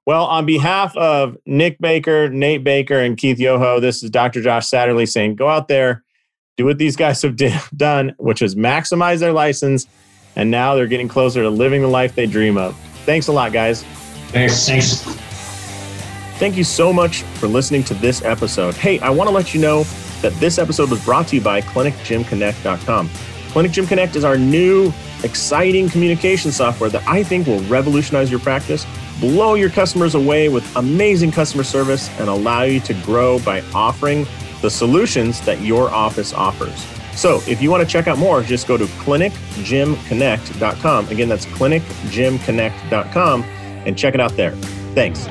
Well, on behalf of Nick Baker, Nate Baker, and Keith Yoho, this is Dr. Josh Satterley saying go out there, do what these guys have done, which is maximize their license. And now they're getting closer to living the life they dream of. Thanks a lot, guys. Thanks. Thanks. Thank you so much for listening to this episode. Hey, I want to let you know that this episode was brought to you by ClinicGymConnect.com. Clinic Gym Connect is our new exciting communication software that I think will revolutionize your practice, blow your customers away with amazing customer service, and allow you to grow by offering the solutions that your office offers. So if you want to check out more, just go to clinicgymconnect.com. Again, that's clinicgymconnect.com and check it out there. Thanks.